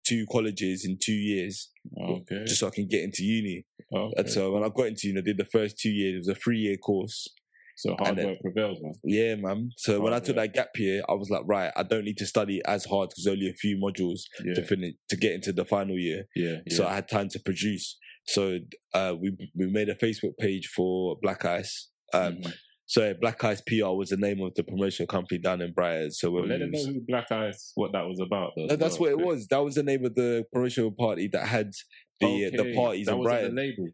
two colleges in two years, okay. just so I can get into uni. okay. And so when I got into uni, I did the first two years. It was a three year course. So hard then- work prevails, man. Yeah, man. So when I took work. that gap year, I was like, right, I don't need to study as hard because only a few modules Yeah, to finish to get into the final year. yeah, yeah. So I had time to produce. So uh, we we made a Facebook page for Black Ice. Um, Mhm. So Black Ice PR was the name of the promotional company down in Brighton. So Well, let them know who Black Ice, what that was about. Though, No, that's well. what it was. That was the name of the promotional party that had the the parties that in Brighton. the label,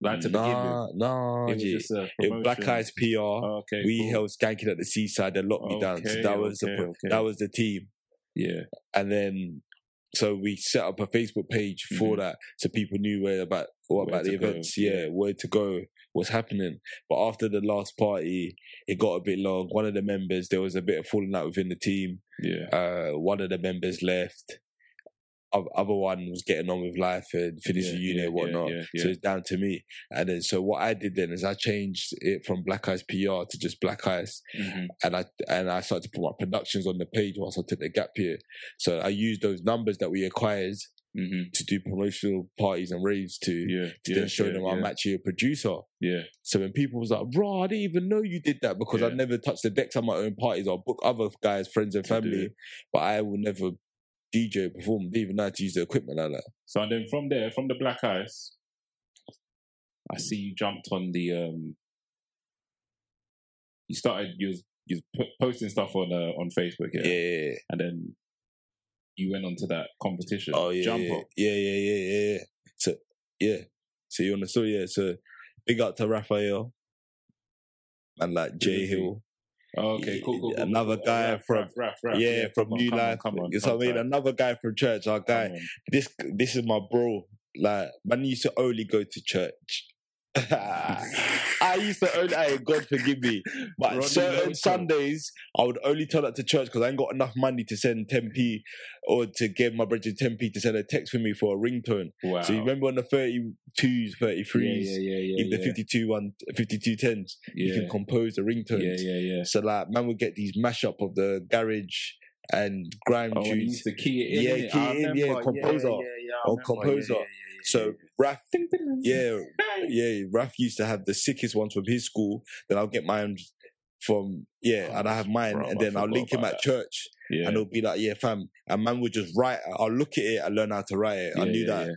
like to begin with. nah, nah, It was just a It Black Eyes PR. Okay, we cool. held skanking at the seaside. They locked me down. So Okay, that was the okay, okay. that was the team. Yeah, And then so we set up a Facebook page for Mhm. that, so people knew where about what Where about the go, events, yeah. yeah, where to go, what's happening. But after the last party, it got a bit long. One of the members, there was a bit of falling out within the team. Yeah. Uh, one of the members left. Other one was getting on with life and finishing Yeah, uni and whatnot. yeah, So yeah. it's down to me. And then so what I did then is I changed it from Black Eyes PR to just Black Eyes Mhm. and I and I started to put my productions on the page once I took the gap year. So I used those numbers that we acquired Mhm. to do promotional parties and raves to Yeah. to then show them. I'm actually a producer. Yeah. So when people was like, "Bro, I didn't even know you did that because. I never touched the decks on my own parties. I'll book other guys, friends, and family, but I will never DJ perform. Didn't even know how to use the equipment like that. So and then from there, from the Black Ice, I see you jumped on the. um You started. You was you was posting stuff on uh, on Facebook, yeah? Yeah. and then you went on to that competition. Oh yeah. jump yeah. up. yeah, yeah, yeah, yeah, yeah. So yeah. So you understood, yeah. So big up to Raphael and like Jay? Hill. Oh, okay, cool, cool. cool, Another cool. guy Raf, from- Raf, Raf, Raf. yeah, from on, New come on, Come on, you know what I mean? Another guy from church. Our guy. This this is my bro. Like man used to only go to church. (laughs) I used to only. Hey, God forgive me. But Ronnie certain. Sundays, I would only turn up to church because I ain't got enough money to send 10p or to give my brother 10p to send a text for me for a ringtone. Wow. So you remember on the 32s, 33s, Yeah, yeah, yeah, yeah. even the yeah. 52 one, 52 10s, you can compose the ringtones. yeah, yeah, yeah. So like, man would get these mashup of the garage and grime Oh, tunes. used to key it in. Yeah, key it in, yeah, composer. Yeah, yeah, yeah, Or composer. Yeah, yeah, yeah, yeah, So yeah. Raf, yeah, yeah, Raf used to have the sickest ones from his school. Then I'll get mine from yeah, Oh, and I have mine, bro, and then I'll link him at that. church, yeah. and it'll be like, yeah, fam, and man would just write. I'll look at it and learn how to write it. I knew yeah, that.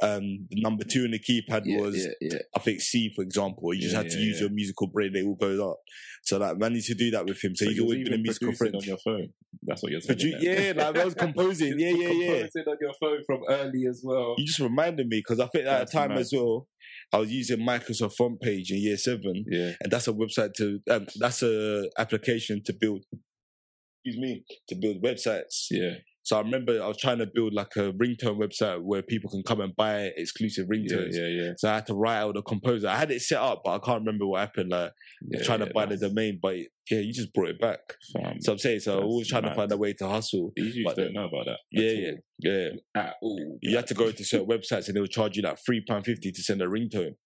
Um, number two in the keypad yeah. was yeah, yeah. I think C, for example. You just had to use your musical brain; it all goes up. So like, man needs to do that with him. So, he's you're always been a musical friend. on your phone. That's what you're saying. Produ- yeah, like I was composing. (laughs) Yeah, yeah, yeah. Composing on your phone from early as well. You just reminded me because I think at That's the time as well, I was using Microsoft FrontPage in year seven, Yeah, and that's a website to um, that's a application to build. Excuse me, to build websites. yeah, So I remember I was trying to build like a ringtone website where people can come and buy exclusive ringtones. yeah, yeah. yeah. So I had to write out the composer. I had it set up, but I can't remember what happened. Like yeah trying yeah, to buy the domain, but yeah, you just brought it back. fam. So I'm saying, so That's always trying to find a way to hustle. These youths don't know about that. Yeah, yeah, yeah. At all. You had to go to certain websites and they would charge you like three pound fifty to send a ringtone.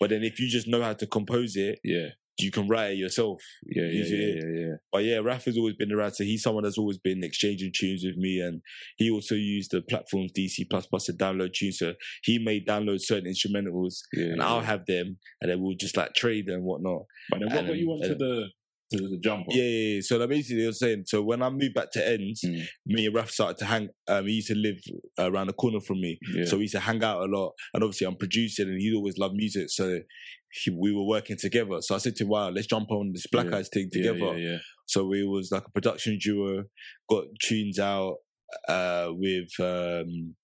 But then if you just know how to compose it, Yeah, you can write it yourself. yeah, yeah, yeah, yeah, yeah. But yeah, Raf has always been around. So he's someone that's always been exchanging tunes with me, and he also used the platforms DC plus plus to download tunes. So he may download certain instrumentals, yeah and yeah. I'll have them, and then we'll just like trade and whatnot. But then what and got you onto the to the jump? Yeah, yeah, yeah. So that basically, was saying. So when I moved back to Ends, Mm. me and Raf started to hang. Um, he used to live around the corner from me, so we used to hang out a lot. And obviously, I'm producing, and he always loved music, so he, we were working together. So I said to him, "Wow, let's jump on this Black Yeah. Eyes thing together." Yeah, yeah. So we was like a production duo, got tunes out uh, with um,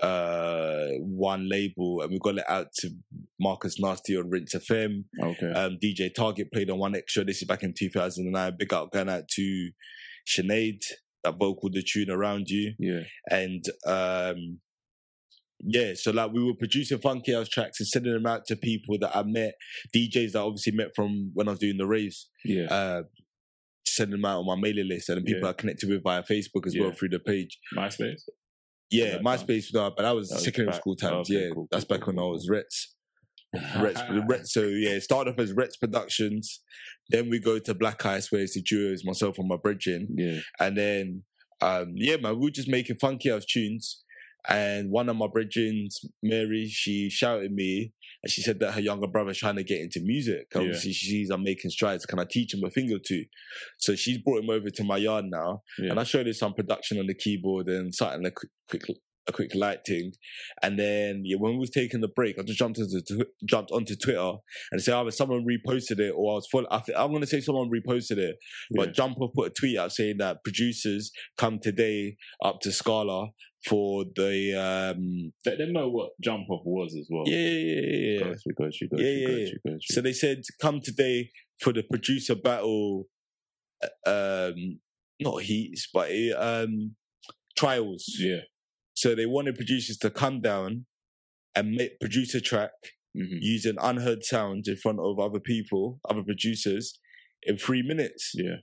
uh, one label, and we got it out to Marcus Nasty on Rinse FM. Okay. Um, DJ Target played on 1Xtra. This is back in 2009. Big up going out to Sinead, that vocal, the tune around you, yeah. and um, yeah. So like we were producing funky house tracks and sending them out to people that I met, DJs that I obviously met from when I was doing the raves Yeah. uh, send them out on my mailing list, and then people Yeah. I connected with via Facebook as well through the page. MySpace. Yeah, that MySpace, no, but that was That was secondary back- school times. yeah, cool, that's cool, back cool, when I was Rets. Rets, (laughs) Rets. So yeah, it started off as Rets Productions. Then we go to Black Ice, where it's the duos, myself and my brethren, Yeah. and then um, yeah, man, we were just making funky house tunes. And one of my brethren's, Mary, she shouted me and she said that her younger brother's trying to get into music. Yeah. Obviously, she sees I'm making strides. Can I teach him a thing or two? So she's brought him over to my yard now, Yeah. and I showed her some production on the keyboard and something a quick, quick a quick lighting. And then yeah, when we was taking the break, I just jumped into tw- jumped onto Twitter and said either someone reposted it or I was full. I think, I'm gonna say someone reposted it, but Yeah. Jump Off put a tweet out saying that producers come today up to Scala for the um Let them know what jump off was as well. yeah yeah yeah, yeah, yeah. Got you, got you, got Yeah, you, yeah, yeah. you. So they said come today for the producer battle uh, um not heats but uh, um trials yeah, So they wanted producers to come down and make, produce a track Mhm. using unheard sounds in front of other people, other producers, in three minutes. Yeah.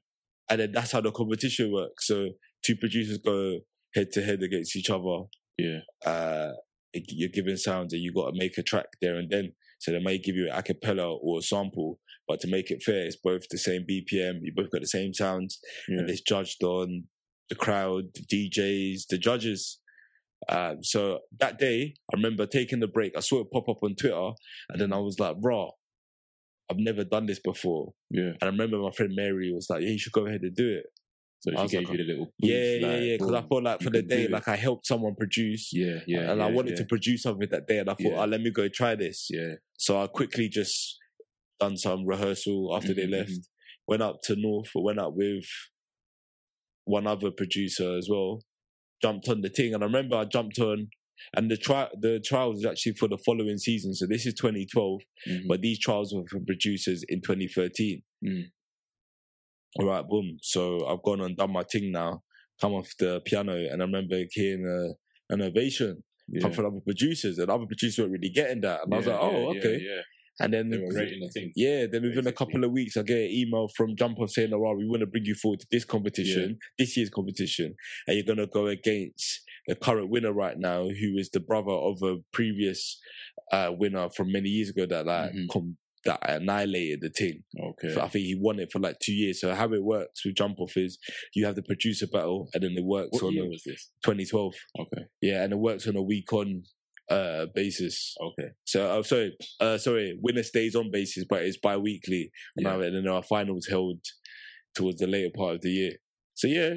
And then that's how the competition works. So two producers go head to head against each other. Yeah. Uh, you're given sounds and you got to make a track there and then. So they may give you an a cappella or a sample, but to make it fair, it's both the same BPM. You both got the same sounds, Yeah. and it's judged on the crowd, the DJs, the judges. Um, so that day, I remember taking the break. I saw it pop up on Twitter, and then I was like, "Raw, I've never done this before." Yeah. And I remember my friend Mary was like, "Yeah, you should go ahead and do it." So she gave like, you the little. yeah, boost, yeah, like, yeah. Because I felt like for the day, like I helped someone produce, Yeah, yeah. and I wanted yeah. to produce something that day, and I thought, Yeah. oh, let me go try this. Yeah. So I quickly just done some rehearsal after they Mhm, left. mhm. Went up to North, went up with one other producer as well. Jumped on the thing, and I remember I jumped on, and the tri- the trials is actually for the following season. So this is 2012, Mhm. but these trials were for producers in 2013. Mm. All right, boom. So I've gone and done my thing now. Come off the piano, and I remember hearing a, an ovation yeah. come from other producers, and other producers weren't really getting that. And I was like, oh, yeah, okay. Yeah, And then They were rating the thing. yeah, then within a couple of weeks, I get an email from Jump Off saying, "Oh, well, we want to bring you forward to this competition, this year's competition, and you're gonna go against the current winner right now, who is the brother of a previous uh, winner from many years ago that like Mhm. com- that annihilated the team. Okay. So I think he won it for like two years. So how it works with Jump Off is you have the producer battle, and then it works What on year a was this? 2012. Okay. Yeah, and it works on a week on uh basis. Okay. So I'm uh, sorry, uh sorry, winner stays on basis, but it's bi-weekly. And, Yeah. now- and then our finals held towards the later part of the year. So yeah.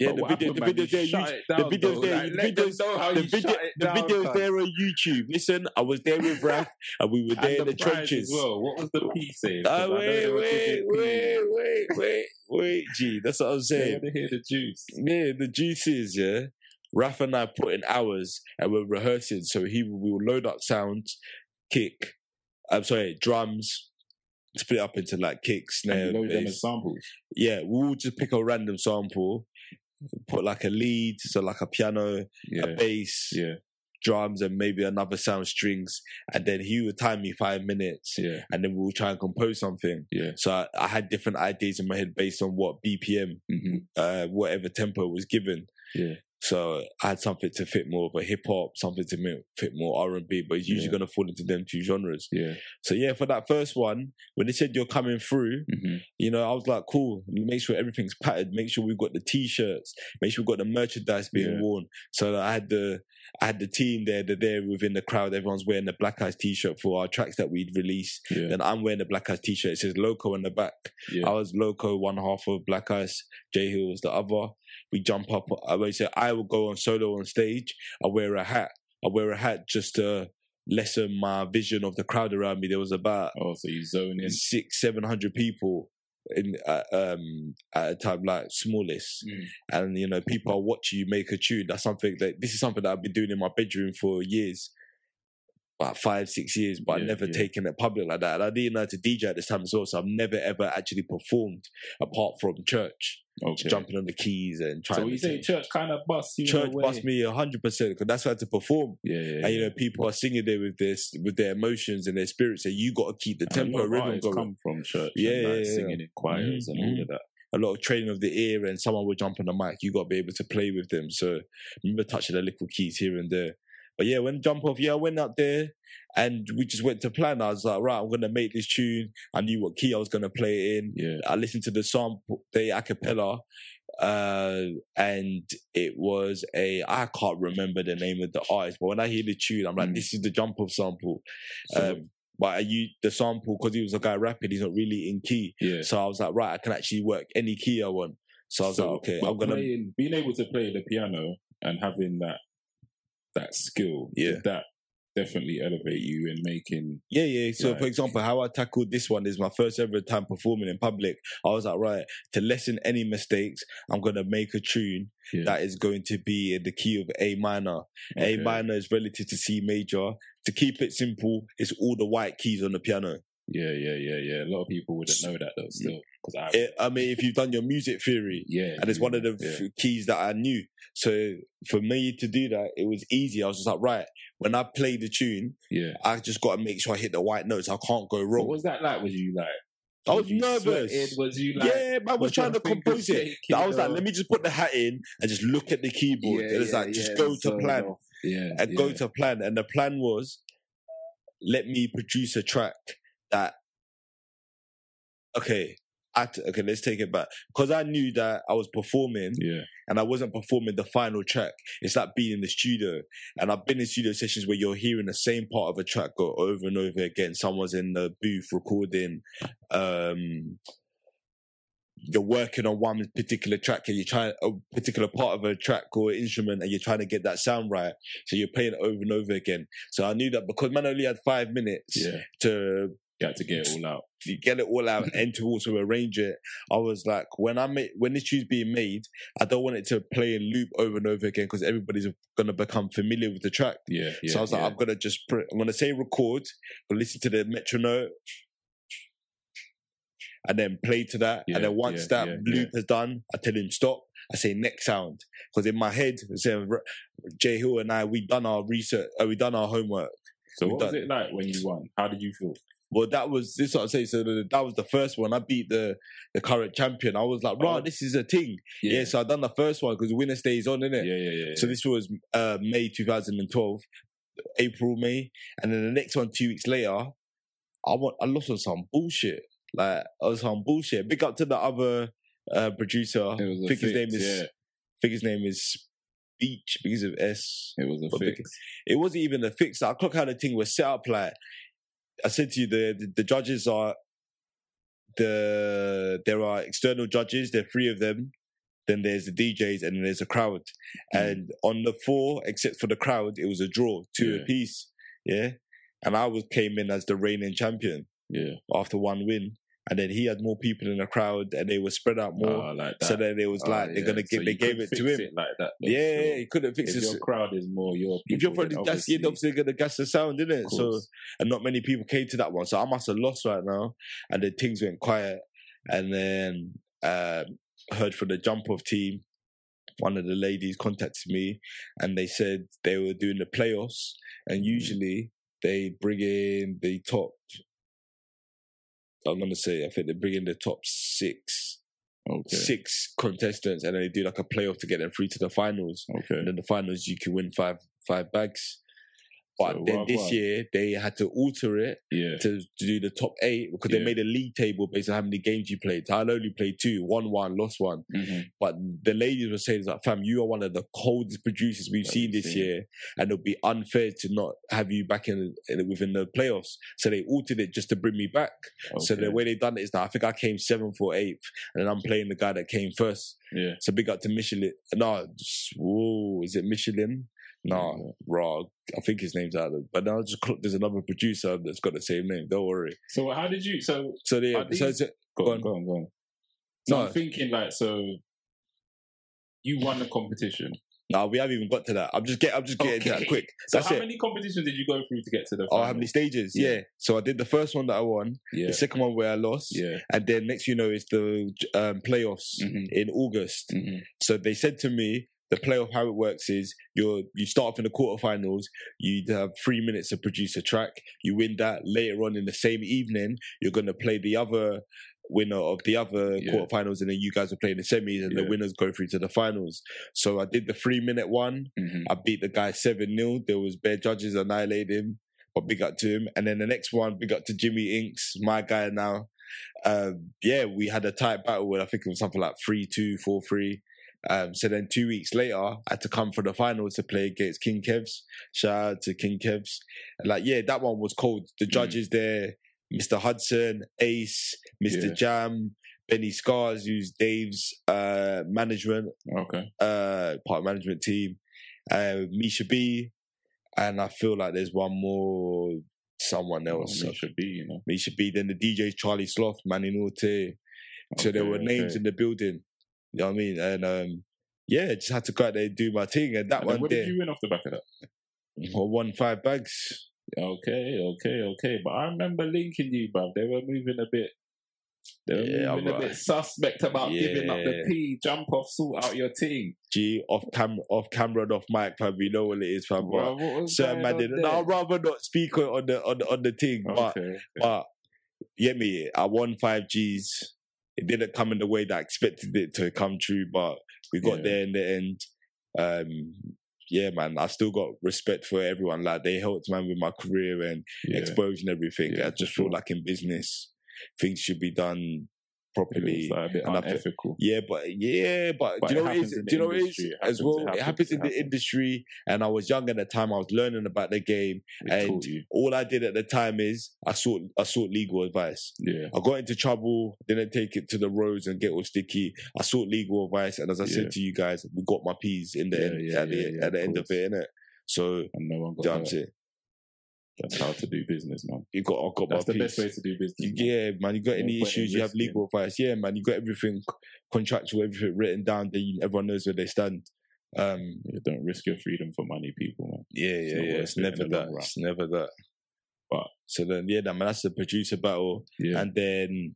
Yeah, the video, the happened, man? video there, you, it the videos though. there, Like, the videos, the video, the down, videos there on YouTube. Listen, I was there with (laughs) Raf, and we were there in the, the trenches. well. What was the P saying? 'Cause I Uh, wait, wait, wait, wait, wait, wait, G. That's what I'm saying. want to hear the juice. Yeah, the juices, yeah. Raf and I put in hours and we're rehearsing. So he we will load up sounds, kick, I'm sorry, drums, split up into like kick, snare, load them as samples. Yeah, we'll just pick a random sample, put like a lead, so like a piano, Yeah. a bass, Yeah. drums, and maybe another sound strings. And then he would time me five minutes Yeah. and then we'll try and compose something. Yeah. So I, I had different ideas in my head based on what BPM, hmm uh, whatever tempo was given. Yeah. So I had something to fit more of a hip hop, something to fit more R and B, but it's usually Yeah. going to fall into them two genres. Yeah. So yeah, for that first one, when they said you're coming through, hmm you know, I was like, cool. Make sure everything's patterned. Make sure we've got the t-shirts. Make sure we've got the merchandise being Yeah. worn. So I had the I had the team there. They're there within the crowd. Everyone's wearing the Black Eyes t-shirt for our tracks that we'd released. Yeah. Then I'm wearing the Black Eyes t-shirt. It says Loco on the back. I was Loco, one half of Black Ice. J Hill was the other. We jump up. I would say I will go on solo on stage. I wear a hat. I wear a hat just to lessen my vision of the crowd around me. There was about Oh, so you zone in. six, seven hundred people in uh, um at a time like smallest Mm. and you know people are watching you make a tune that's something that this is something that i've been doing in my bedroom for years about five six years but Yeah, i've never yeah. taken it public like that and i didn't know how to dj at this time as well so i've never ever actually performed apart from church Okay. jumping on the keys and trying So to you say church kind of bust you church bust me 100% because that's I to perform Yeah, yeah. and you know people are singing there with this with their emotions and their spirits and you got to keep the tempo rhythm going come from church. Yeah, and, like, yeah, yeah. singing in choirs Mhm, and all of that. a lot of training of the ear and someone will jump on the mic, you got to be able to play with them. So I remember touching the little keys here and there. But yeah, when jump off, yeah, I went up there and we just went to plan. I was like, right, I'm gonna make this tune. I knew what key I was gonna play it in. Yeah. I listened to the sample, the a cappella, uh, and it was a I can't remember the name of the artist, but when I hear the tune, I'm like, Mm. this is the jump off sample. So, um, but I used the sample because he was a guy rapping. He's not really in key. yeah. So I was like, right, I can actually work any key I want. So I was like, okay, I'm gonna. playing, being able to play the piano and having that that skill, Yeah. did that definitely elevate you in making. Yeah, yeah. So, Right. for example, how I tackled this one is my first ever time performing in public. I was like, right, to lessen any mistakes, I'm gonna make a tune Yeah. that is going to be in the key of A minor. Okay. A minor is relative to C major. To keep it simple, it's all the white keys on the piano. Yeah, yeah, yeah, yeah. A lot of people wouldn't know that though. Still, because I, It, I mean, if you've done your music theory, yeah, and it's one of the yeah. keys that I knew. So for me to do that, it was easy. I was just like, right, when I play the tune, yeah. I just got to make sure I hit the white notes. I can't go wrong. What was that like? Was you like? I was you nervous. sweating? Was you like? yeah, I was was trying to compose it. shaking I was like, let me just put the hat in and just look at the keyboard. Yeah, and it's yeah, like, just yeah, go to zone plan off. Yeah, and yeah. go to plan. And the plan was, let me produce a track that, okay, I t- okay, let's take it back. Because I knew that I was performing Yeah, and I wasn't performing the final track. It's like being in the studio. And I've been in studio sessions where you're hearing the same part of a track go over and over again. Someone's in the booth recording. Um, you're working on one particular track and you're trying a particular part of a track or instrument and you're trying to get that sound right. So you're playing it over and over again. So I knew that because man only had five minutes yeah. to You had to get it all out. you get it all out and to also arrange it. I was like, when I make when this tune's being made, I don't want it to play and loop over and over again because everybody's gonna become familiar with the track. Yeah, yeah. so I was like. I'm gonna just put, I'm gonna say record, but listen to the metronome, and then play to that. Yeah, and then once yeah, that yeah, loop is done, I tell him stop. I say next sound because in my head, saying Jay Hill and I, we done our research, uh, we done our homework. so we've what was done- it like when you won? How did you feel? Well, that was this. What I'm saying. So the, that was the first one. I beat the the current champion. I was like, Oh. right, this is a thing. Yeah. so I done the first one because the winner stays on, innit? yeah, yeah, yeah. So this was uh, May 2012, April, May, and then the next one two weeks later, I want I lost on some bullshit. Like I was on bullshit. Big up to the other uh, producer. I think his name is yeah. I think his name is Beach because of S. It was a But fix. It wasn't even a fix. I clock how the thing was set up. Like I said to you, the the, the judges are the there are external judges. There are three of them. Then there's the DJs and then there's a crowd. Mm. And on the four, except for the crowd, it was a draw, two Yeah. apiece. Yeah. And I was came in as the reigning champion Yeah, after one win. And then he had more people in the crowd and they were spread out more. Oh, like that. so then it was Oh, like they're gonna give So they gave it to him. It like that. though, yeah, sure. he couldn't fix If it. your crowd is more your If people, you're then probably that's you're obviously- gonna gas the sound, isn't it? So and not many people came to that one. So I must have lost right now. And then things went quiet. And then um, heard from the jump off team. One of the ladies contacted me and they said they were doing the playoffs. And usually they bring in the top, I'm going to say, I think they bring in the top six, okay, six contestants and then they do like a playoff to get them through to the finals. okay, And then the finals, you can win five five bags. But So then this year, they had to alter it yeah, to, to do the top eight because Yeah. they made a league table based on how many games you played. I only played two, won one, lost one. hmm But the ladies were saying, like, fam, you are one of the coldest producers we've That seen this seen. year, and it'll be unfair to not have you back in, in within the playoffs. So they altered it just to bring me back. So the way they done it is now I think I came seventh or eighth, and I'm playing the guy that came first. yeah, So big up to Michelin. No, whoa, is it Michelin? No, Yeah. raw. I think his name's out. But now just there's another producer that's got the same name. Don't worry. So how did you? So So yeah. Are so these- it's- go, Go on, on. go on, go on. So No. I'm thinking like, so you won the competition. no, we haven't even got to that. I'm just get. I'm just getting to that quick. So That's how it. many competitions did you go through to get to the? Oh, Final? how many stages? Yeah. Yeah. So I did the first one that I won. Yeah, The second one where I lost. yeah. And then next, you know, is the um, playoffs Mhm. in August. Mhm. So they said to me, the playoff how it works is you you start off in the quarterfinals, you have three minutes to produce a track. You win that later on in the same evening. You're gonna play the other winner of the other Yeah. quarterfinals, and then you guys are playing the semis, and Yeah. the winners go through to the finals. So I did the three minute one. Mhm. I beat the guy seven 0 There was bare judges annihilated him, but big up to him. And then the next one, big up to Jimmy Inks, my guy now. Um, yeah, we had a tight battle where I think it was something like 3 2, 4 3. Um, so then two weeks later, I had to come for the finals to play against King Kevs. Shout out to King Kevs. And like, yeah, that one was cold. The Mm. judges there, Mr. Hudson, Ace, Mr. Yeah. Jam, Benny Scars, who's Dave's uh, management, Okay. uh, part of management team, uh, Misha B, and I feel like there's one more, someone else. It should be, you know. Misha B, then the DJ Charlie Sloth, Manny Norte. So there were names okay. in the building. You know what I mean? And um, yeah, just had to go out there and do my thing. And that And one what there, did you win off the back of that? I won five bags. Okay, okay, okay. But I remember linking you, bruv. They were moving a bit. They were Yeah, moving a bruv. bit suspect about giving up the Yeah. P. Jump off, sort out your team. G off cam off camera, and off mic, fam. You know what it is, fam. But what certain going man did. No, I'd rather not speak on the on the, on the thing, but okay. but yeah, me. I won five Gs. It didn't come in the way that I expected it to come true, but we got Yeah. there in the end. Um, yeah, man. I still got respect for everyone. Like they helped man with my career and yeah. exposing everything. Yeah, I just sure. feel like in business, things should be done properly. like uh, bit and unethical. Yeah, but yeah, but, But do you know what it is? Do you know what it is industry. As well? it It happens, in the happens. industry, and I was young at the time. I was learning about the game, It and all I did at the time is I sought I sought legal advice. Yeah. I got into trouble, didn't take it to the roads and get all sticky. I sought legal advice, and as I Yeah. said to you guys, we got my P's in the Yeah, end, yeah, at the, at the of end of it, innit? So, And no one got damn hurt. That's how to do business, man. you got I got That's the best way to do business. Yeah, man. You got any issues? You have legal advice. Yeah, man. You got everything contractual, everything written down. That you, everyone knows where they stand. Um, Yeah, don't risk your freedom for money, people, man. yeah, yeah, not yeah. It's never that. It's never that. But- so then, yeah, man. That's the producer battle, Yeah. and then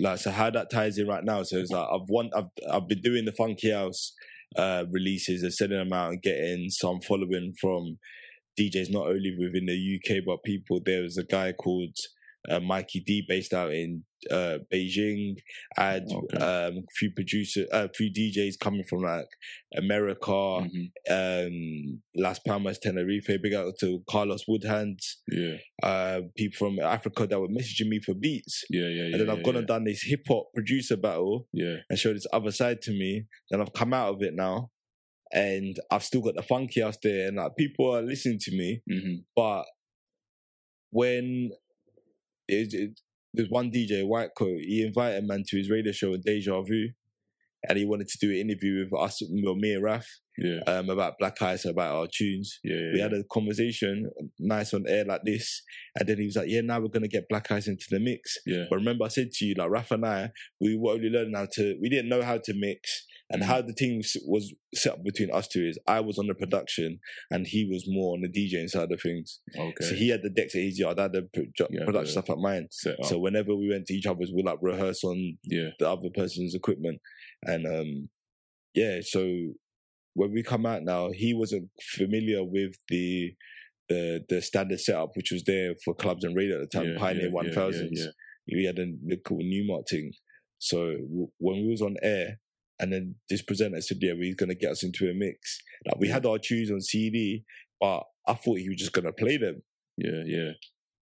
like so how that ties in right now. So it's like I've won. I've I've been doing the Funky House uh releases and sending them out and getting some following from DJs not only within the UK but people. There was a guy called uh, Mikey D based out in uh, Beijing. I had Okay. um, a few producers, a few DJs coming from like America, Mhm. um, Las Palmas, Tenerife. Big out to Carlos Woodhands, Yeah. uh, people from Africa that were messaging me for beats. Yeah. Yeah. Yeah. and then I've yeah, gone yeah. and done this hip hop producer battle Yeah. and showed this other side to me. Then I've come out of it now, and I've still got the funky house there, and like people are listening to me. hmm But when it, it, there's one DJ, White Coat, he invited man to his radio show, in Deja Vu, and he wanted to do an interview with us, well, me and Raf, Yeah. um, about Black Eyes, about our tunes. Yeah. Yeah. We had a conversation, nice on air like this, and then he was like, "Yeah, now we're gonna get Black Eyes into the mix." But remember, I said to you, like Raf and I, we were only learning how to. We didn't know how to mix, and Mhm. how the team was set up between us two is I was on the production, and he was more on the DJing side of things. Okay. So he had the decks at his yard, I had the pro- Yeah, production the- stuff at mine. So whenever we went to each other's, we like rehearse on yeah. the other person's equipment, and um, yeah. So when we come out now, he wasn't familiar with the the the standard setup which was there for clubs and radio at the time, Yeah, Pioneer One Thousands. We had a the cool Numark thing. So w- when we was on air, and then this presenter said, "Yeah, we're gonna get us into a mix." Like we had our tunes on CD, but I thought he was just gonna play them, Yeah. Yeah.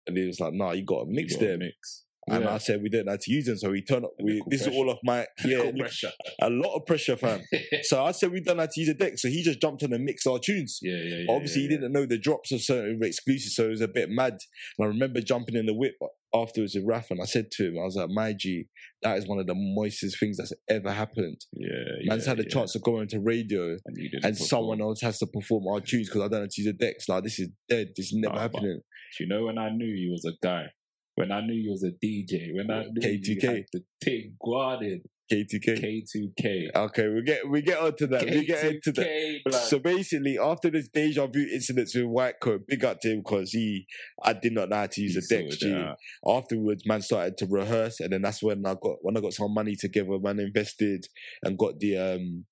and he was like, "Nah, you gotta You mix gotta them." Mix. And Yeah. I said we don't know how to use them, so we turn up. We, this is all off my (laughs) yeah, pressure. a lot of pressure, fam. (laughs) so I said we don't know to use a deck, so he just jumped on and mixed our tunes. Yeah. Yeah. yeah Obviously, yeah, he didn't know the drops of certain exclusives, so it was a bit mad. And I remember jumping in the whip afterwards with Raf, and I said to him, I was like, "My G, that is one of the moistest things that's ever happened." Yeah. yeah Man's had a chance to go into radio, and, you and someone else has to perform our tunes because I don't know to use a deck. Like this is dead. This is never Nah, happening. Do you know when I knew he was a guy? When I knew you was a DJ? When I knew K2K. you had the thing guarded K2K. K2K. Okay, we get we get onto that. We get into that. Blood. So basically, after this deja vu incidents with White Coat, big up to him because he, I did not know how to use He a deck. G. Afterwards, man started to rehearse, and then that's when I got when I got some money together. Man invested and got the um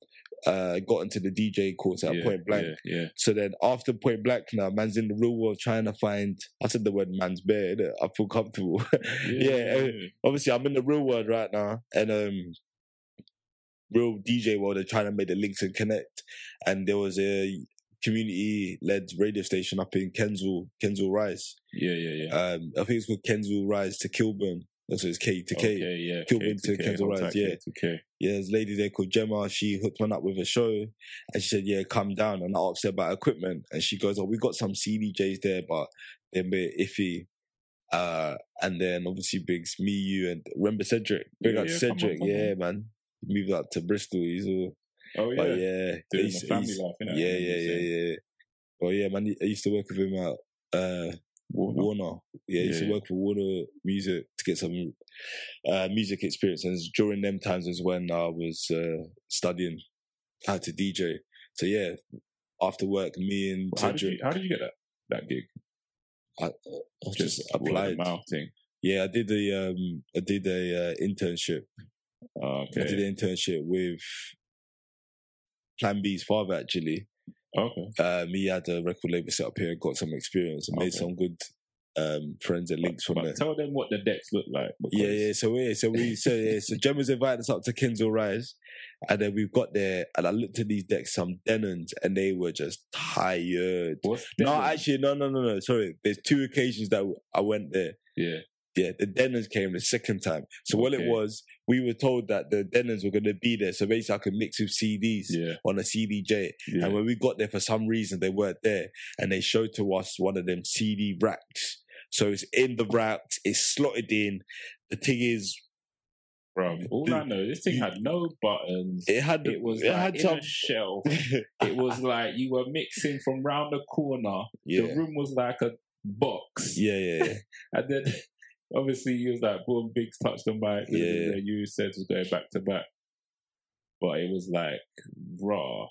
uh got into the DJ course at Yeah, Point Blank. Yeah, yeah. So then after Point Blank, now man's in the real world trying to find. I said the word man's bare. innit? I feel comfortable. (laughs) Yeah, uh, obviously I'm in the real world right now, and um, real DJ world. They're trying to make the links and connect. And there was a community-led radio station up in Kensal, Kensal Rise. yeah, yeah, yeah. Um, I think it's called Kensal Rise to Kilburn. That's what it's K to K. Okay, yeah. Kilburn K to K, Kensal Rise, yeah. K2K. Yeah, there's a lady there called Gemma. She hooked one up with a show, and she said, "Yeah, come down." And I asked her about equipment, and she goes, "Oh, we got some CDJs there, but they're a bit iffy." Uh, and then obviously Biggs, me, you, and remember Cedric. Big Yeah, up yeah, come Cedric, on, come yeah, man. He moved up to Bristol. He's all, Oh, yeah. but yeah, Doing he's- the family he's- life, innit? yeah, yeah, yeah, yeah. Well, yeah, man. I used to work with him at uh, Warner. Warner. Yeah, I used Yeah, to work for Warner Music to get some uh, music experience. And during them times is when I was uh, studying how to DJ. So yeah, after work, me and How did, you, how did you get that, that gig? I, I just, Just applied. mouth thing. Yeah, I did a um, I did a uh, internship. Oh, I did okay. an internship with Plan B's father actually. Okay. Um, he had a record label set up here, got some experience, and made some good um, friends and links from But there. tell them what the decks look like. Yeah, because- yeah. So yeah, so we so yeah, so (laughs) Gemma's invited us up to Kensal Rise, and then we've got there, and I looked at these decks, some Denons, and they were just tired. What's No, actually, no, no, no, no. Sorry, there's two occasions that I went there. Yeah. Yeah, the Denons came the second time. So what it was, we were told that the Denons were going to be there. So basically, I could mix with CDs Yeah. on a CDJ. Yeah. And when we got there, for some reason, they weren't there. And they showed to us one of them CD racks. So it's in the racks, it's slotted in. The thing is, Bro, all I know, this thing had no buttons. it had It was it like had in some. a shelf. (laughs) It was like you were mixing from round the corner. yeah. The room was like a box. yeah, yeah, yeah. (laughs) And then obviously you was like, boom, Biggs touched the mic. Yeah. You said was going back to back. But it was like raw.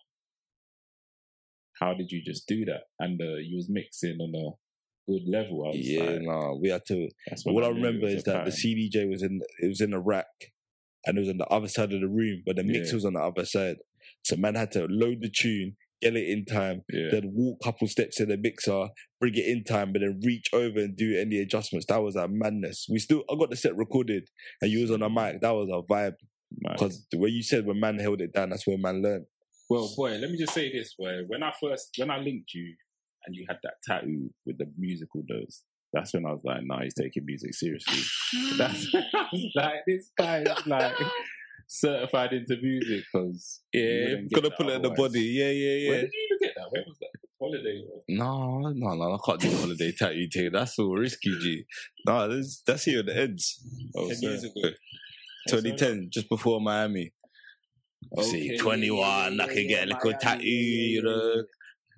How did you just do that? And uh, you was mixing on a good level. I was Yeah, like, no, we had to. All I it remember is that the. CDJ was in it was in a rack, and it was on the other side of the room, but the mix Yeah. was on the other side. So man had to load the tune, get it in time, yeah. then walk a couple steps in the mixer, bring it in time, but then reach over and do any adjustments. That was a madness. We still, I got the set recorded, and you was on a mic. That was a vibe man. because the way you said when man held it down, that's where man learned. Well, boy, let me just say this: where when I first when I linked you and you had that tattoo with the musical notes, that's when I was like, "Nah, he's taking music seriously." (laughs) That's (laughs) like, this guy is like certified into music because Yeah, gonna put it in the body. Yeah, yeah, yeah. Where did you even get that? Where was that? Holiday. or- No, no, no, I can't do the holiday tattoo thing. That's all risky, G. No, that's that's here the ends. Oh, Ten sir. years ago. Oh, 2010, just before Miami. See, Okay, 21, I can get a little Miami, tattoo, you know,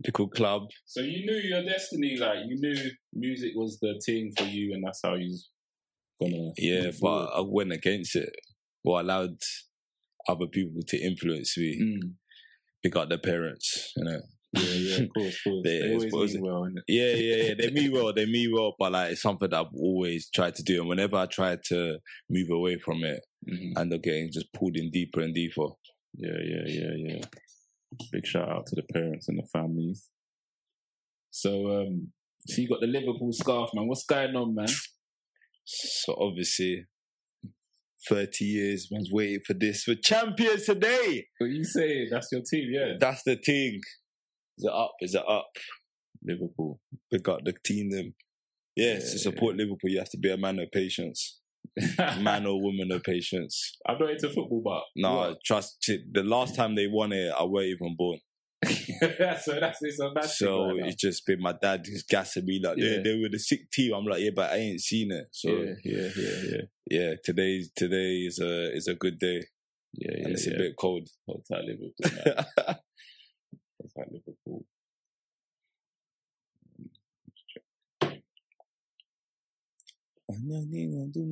little club. So you knew your destiny, like you knew music was the thing for you, and that's how you was gonna. Yeah, but forward. I went against it. Or allowed other people to influence me. Mm. Pick up their parents, you know. Yeah, yeah, of course, of course. (laughs) They- They, always mean well. Yeah, yeah, yeah. They mean well, they mean well, but like it's something that I've always tried to do. And whenever I try to move away from it, Mhm. I end up getting just pulled in deeper and deeper. Yeah, yeah, yeah, yeah. Big shout out to the parents and the families. So, um, so you got the Liverpool scarf, man. What's going on, man? So obviously, 30 years, man's waiting for this. We're champions today. What you say? That's your team, yeah. That's the thing. Is it up? Is it up? Liverpool. We got the team them. Yeah, Yeah, to support Liverpool, you have to be a man of patience. (laughs) Man or woman of patience. I'm not into football, but No, what? trust it. The last time they won it, I weren't even born. So that's it's a bad So right it's just been my dad just gassing me like, Yeah. they, they were the sick team. I'm like, yeah, but I ain't seen it. So yeah, yeah, yeah, yeah, yeah, today today is a is a good day, yeah, yeah. and it's yeah. a bit cold. Hold tight, Liverpool. Man. (laughs) Tight, Liverpool.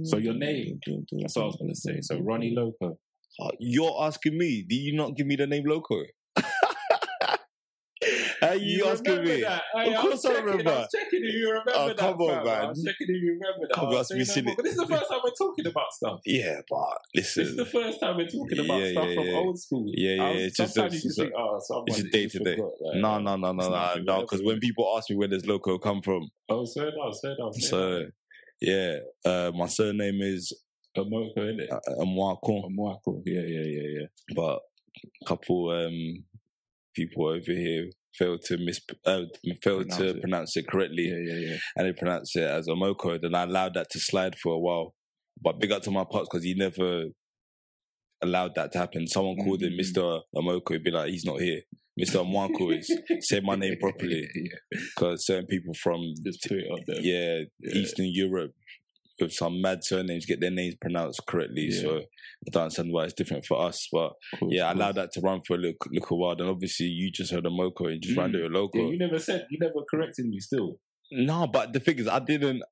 So your name? That's what I was gonna say. So Ronnie Loko. Uh, You're asking me? Did you not give me the name Loco? How you, asking remember me? That? Hey, Of course I checking, remember. I was checking if you remember Oh, that. come on, fam. man. I was checking if you remember that. Come on, was that's me saying, silly. no, But this is the first time we're talking about stuff. Yeah, but listen. This is the first time we're talking about Yeah, stuff yeah, from yeah. old school. Yeah, yeah, was- just- sometimes it's you just just think, oh, someone it's just just day to day. no, no, no, no, no, no. Because when people ask me where does Loco come from, Oh, down, swear down. swear so yeah, uh, my surname is Omoko, innit? uh, Amwakon, Omwako. Yeah, yeah, yeah, yeah. but a couple um people over here failed to mis uh, failed Pronounce to it. pronounce it correctly. Yeah, yeah, yeah. and they pronounce it as Omoko, then I allowed that to slide for a while. But big up to my pops because he never allowed that to happen. Someone called him Mhm. Mr. Omoko, he'd be like, he's not here. Mr. Mwanko is. Say my name (laughs) properly. yeah. Because certain people from, Just put it up there. yeah, Yeah. Eastern Europe with some mad surnames get their names pronounced correctly. Yeah. So I don't understand why it's different for us. But Cool, yeah, I allowed that to run for a little, little while. And obviously you just heard Omoko and just ran Mm. it with Loco. Yeah, you never said, you never corrected me still. No, but the thing is, I didn't.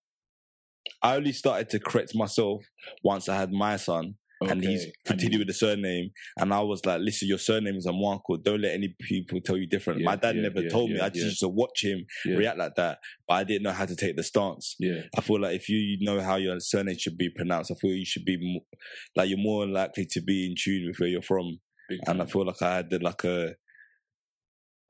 I only started to correct myself once I had my son, and he's Okay. continued with the surname. And I was like, listen, your surname is Amarco. Don't let any people tell you different. Yeah, My dad yeah, never yeah, told me. I just used to watch him react like that, but I didn't know how to take the stance. Yeah, I feel like if you know how your surname should be pronounced, I feel you should be more, like you're more likely to be in tune with where you're from. big And I feel like I had like a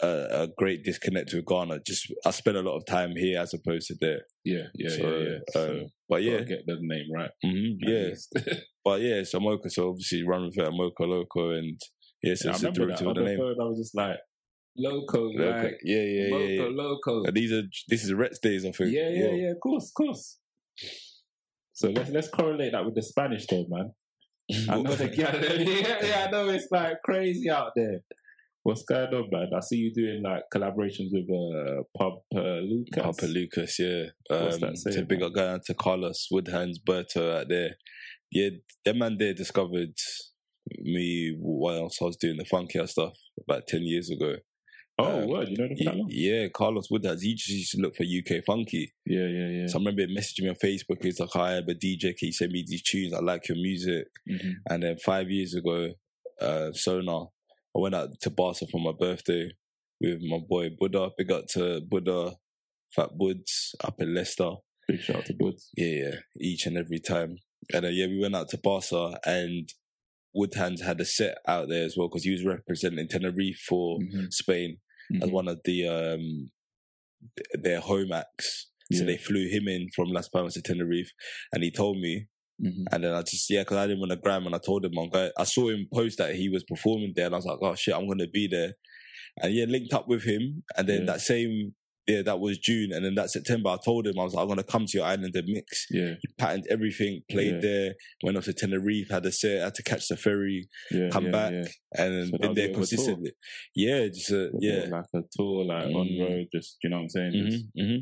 a, a great disconnect with Ghana. Just I spent a lot of time here as opposed to there. yeah, yeah, so, yeah, yeah. So, um, but yeah, get the name right. mhm, at yeah. (laughs) But yeah, so Mocha, so obviously run with it, Mocha Loco, and yeah, so I it's a remember that of the name. I was just like, loco, Loco. like yeah, yeah, yeah, loco, yeah. loco. And these are this is Rets days, I think. Yeah, yeah, Well, yeah. Of course, of course. So let's let's correlate that with the Spanish though, man. I (laughs) know the (laughs) yeah, yeah, I know it's like crazy out there. What's going on, man? I see you doing like collaborations with uh Papa Lucas. Papa Lucas, yeah. What's Um, saying, big man? up going to Carlos Woodhands, Berto out there. Yeah, that man there discovered me while else I was doing the funky stuff about 10 years ago. Oh, um, word, you know that long? yeah, Carlos Woodhands, he just used to look for UK funky. Yeah, yeah, yeah. So I remember him messaging me on Facebook. He's like, Hi, I'm a DJ. Can you send me these tunes? I like your music. Mhm. And then five years ago, uh, Sonar, I went out to Barca for my birthday with my boy Buddha. Big up to Buddha, Fat Woods up in Leicester. Big shout out to Woods. Yeah, yeah, each and every time. And uh, yeah, we went out to Barca and Woodhands had a set out there as well because he was representing Tenerife for Mhm. Spain as Mhm. one of the um their home acts. So Yeah. they flew him in from Las Palmas to Tenerife, and he told me, Mhm. and then I just yeah, because I didn't want to gram, and I told him I'm going. I saw him post that he was performing there, and I was like, oh shit, I'm gonna be there, and yeah, linked up with him, and then Yeah. that same yeah, that was June, and then that September, I told him I was like, I'm gonna come to your island and mix. Yeah, He patterned everything, played Yeah. there, went off to Tenerife, had a set, had to catch the ferry, yeah. come back, and then So been there bit of a tour. consistently. Yeah, just a, yeah. Like a tour, like on Mm. road, just you know what I'm saying. Just- hmm hmm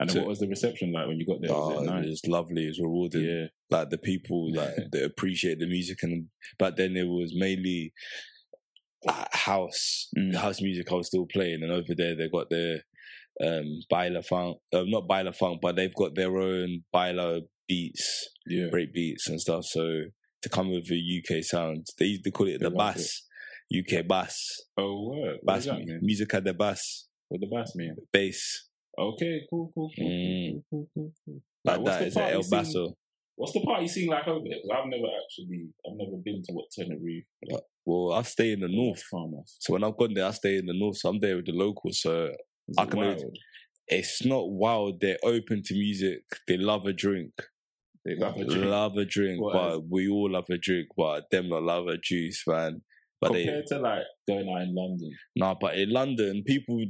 And then what was the reception like when you got there? Oh, it it nice? was lovely. It was rewarding. Yeah, Like the people, (laughs) like that appreciate the music, and back then it was mainly house, Mm. house music. I was still playing, and over there they got their um baila funk, uh, not baila funk, but they've got their own baila beats, yeah. break beats and stuff. So to come with a UK sound, they used to call it They the bass, UK bass, Oh, what? What bass does that mu- mean? music at the bass, What the bass mean? bass Okay, cool, cool, cool, Mm. cool, cool, cool, cool. like what's that. the Is a party El scene- Basso. What's the party scene like over there? 'Cause I've never actually, I've never been to what Tenerife. Well, I stay in the north. Farmers. So when I've gone there, I stay in the north. So I'm there with the locals. So I can wild. it's not wild. They're open to music. They love a drink. They love a drink. Love a drink. But we all love a drink. But them not love a juice, man. But they Compared to like going out in London. nah. But in London, people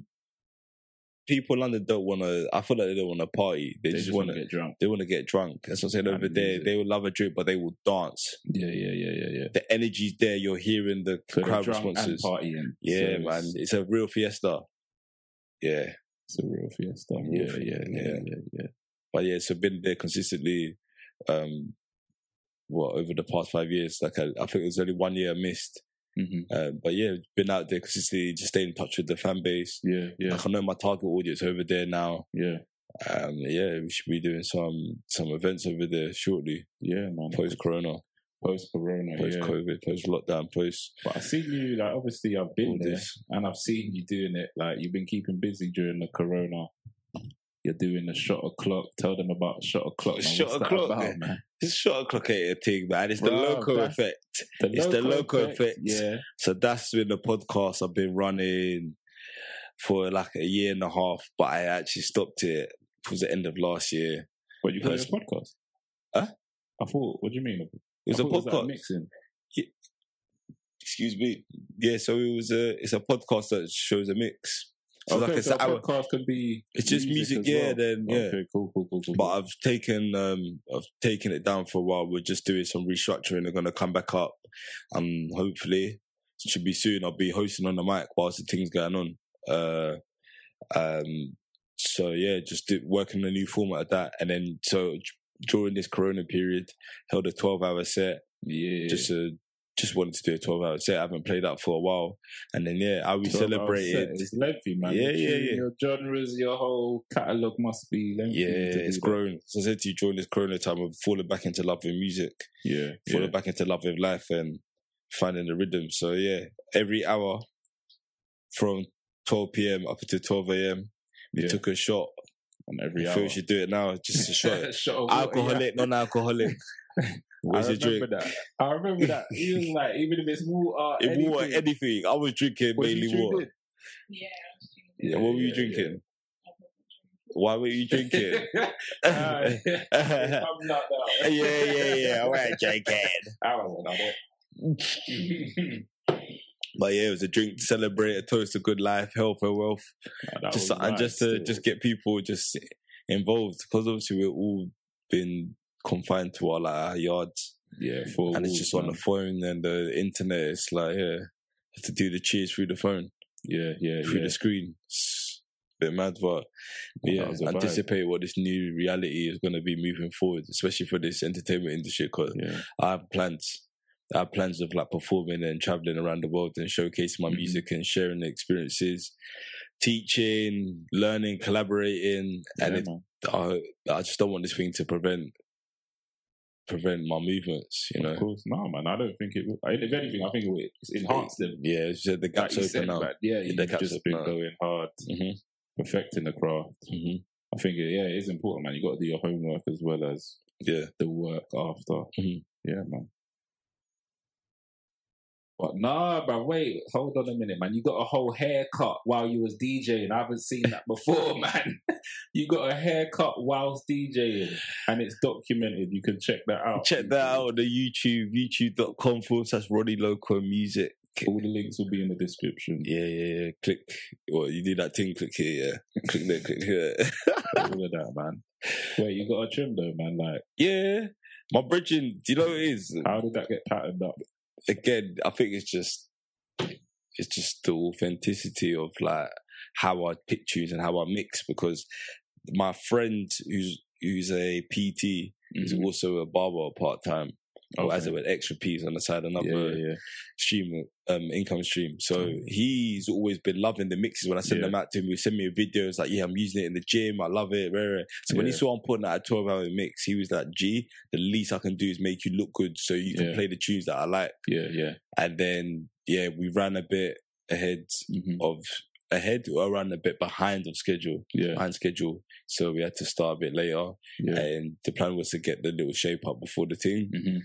people in London don't want to. I feel like they don't want to party. They, They, just, just want to. get drunk. They want to get drunk. That's what I'm saying. Over there, they will love a drink, but they will dance. Yeah, yeah, yeah, yeah, yeah. The energy's there. You're hearing the So crowd responses. and partying. Yeah, So man. It's, It's a real fiesta. Yeah. it's a real fiesta. Yeah, yeah, yeah, yeah. yeah, yeah. but yeah, so been there consistently. Um, what over the past five years? Like I, I think was only one year I missed. Hmm Uh, but yeah, been out there consistently, just staying in touch with the fan base. Yeah, yeah, Like I know my target audience over there now. yeah, Um, yeah, we should be doing some some events over there shortly, yeah, man. post Corona, post Corona, post yeah. COVID, post lockdown, post But I see you, like, obviously, I've been there this. and I've seen you doing it. Like, you've been keeping busy during the Corona. You're doing a shot o'clock. Tell them about the shot o'clock. Man. Shot What's o'clock, about, man. It's shot o'clock ain't a thing, man. It's the Bruh, local effect. It's the local effect. Yeah, So that's been the podcast I've been running for like a year and a half, but I actually stopped it towards the end of last year. but you got a podcast? Huh? I thought. What do you mean? It was a thought like podcast. mixing. Excuse me. Yeah, so it was a it's a podcast that shows a mix. So okay, like it's so a hour. podcast could be. It's just music, as yeah. well. Then yeah, Okay, cool, cool, cool, cool. but I've taken um I've taken it down for a while. We're just doing some restructuring. They're gonna come back up, and hopefully it should be soon. I'll be hosting on the mic whilst the thing's going on. Uh, um, so yeah, just do, working a new format of that, and then so during this Corona period, held a twelve hour set yeah, just to just wanted to do a 12 hour set. I haven't played that for a while. And then, yeah, I we 12 hour set celebrated. It's lengthy, man. Yeah, Your yeah, yeah. Your genres, your whole catalogue must be lengthy. Yeah, it's grown. As I said to you during this Corona time, I've fallen back into love with music, Yeah, Falling yeah. back into love with life and finding the rhythm. So, yeah, every hour from 12 p.m. up until 12 a.m., we yeah. took a shot. on every I hour. feel we should do it now. Just a (laughs) shot. Shot yeah. Alcoholic, non alcoholic. (laughs) I Where's the remember drink? that. I remember that. He was (laughs) like, even uh, if it's water, If anything. water, anything. I was drinking What you mainly tuned water. in? Yeah. Yeah, what were you yeah, drinking? Why were you drinking? (laughs) It (laughs) yeah, comes out now. yeah, yeah. All right, drinking. I was another. But yeah, it was a drink to celebrate, a toast to good life, health, and wealth. That just and nice just to still. just get people just involved because obviously we're all been confined to our like our yards, yeah, for and it's just on the phone and the internet. It's like yeah, to do the cheers through the phone, yeah, yeah, through yeah. the screen. It's a bit mad, but yeah, anticipate what this new reality is going to be moving forward, especially for this entertainment industry. Because yeah, I have plans. I have plans of like performing and traveling around the world and showcasing my Mhm. music and sharing the experiences, teaching, learning, collaborating, and it. I, I just don't want this thing to prevent prevent my movements. You know, Of course, no, man. I don't think it. Will. If anything, I think it will enhance them. yeah, it's just the Like gaps you open now. yeah, Yeah, the gaps just been now. going hard, hmm perfecting the craft. hmm I think yeah, it is important, man. You got to do your homework as well as Yeah, the work after. Mhm. Yeah, man. But nah, but wait, hold on a minute, man. You got a whole haircut while you was DJing. I haven't seen that before, (laughs) man. You got a haircut whilst DJing, and it's documented. You can check that out. check that out on the YouTube, youtube.com forward slash Ronnie Loko Music. All the links will be in the description. Yeah, yeah, yeah. Click. Well, you do that thing. Click here. Yeah. click there. Click here. (laughs) All of that, man. Wait, you got a trim though, man. Like, yeah. My bridging. Do you know what it is? how did that get patterned up? Again, I think it's just it's just the authenticity of like how I pick tunes and how I mix because my friend who's who's a PT is Mhm. also a barber part time. Or as Okay. it were, extra P's on the side, another yeah, yeah, stream, um, income stream. So Mm. he's always been loving the mixes. When I send them out to him, he send me a video. It's like, yeah, I'm using it in the gym. I love it. Rah, rah. So when he saw I'm putting out a 12 hour mix, he was like, G, the least I can do is make you look good so you can play the tunes that I like. yeah, yeah. And then, yeah, we ran a bit ahead Mhm. of, ahead or ran a bit behind of schedule, Yeah, behind schedule. So we had to start a bit later. yeah. And the plan was to get the little shape up before the team. Mhm.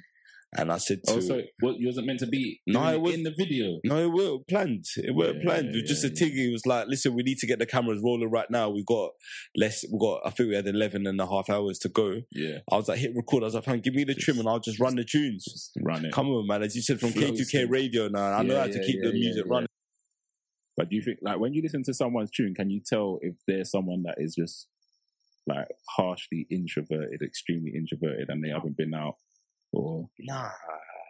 And I said oh, to Oh, so what, you wasn't meant to be No, it was- in the video. No, it weren't planned. It weren't Yeah, planned. it was just yeah, a thing. It was like, listen, we need to get the cameras rolling right now. We got less. We got. I think we had 11 and a half hours to go. Yeah, I was like, hit record. I was like, fam, give me the trim and I'll just run the tunes. just run it. Come on, man. As you said, from Flow K2K state. radio now. I know Yeah, how to keep the music running. But do you think, like, when you listen to someone's tune, can you tell if there's someone that is just like harshly introverted, extremely introverted, and they haven't been out, or Nah,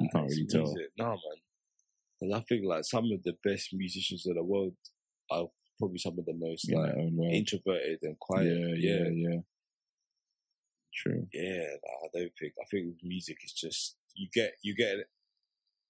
You can't really tell. music. Nah, man. 'Cause I think like some of the best musicians in the world are probably some of the most in like their own way? introverted and quiet. Yeah, yeah, yeah. True. yeah, nah, I don't think. I think music, is just you get you get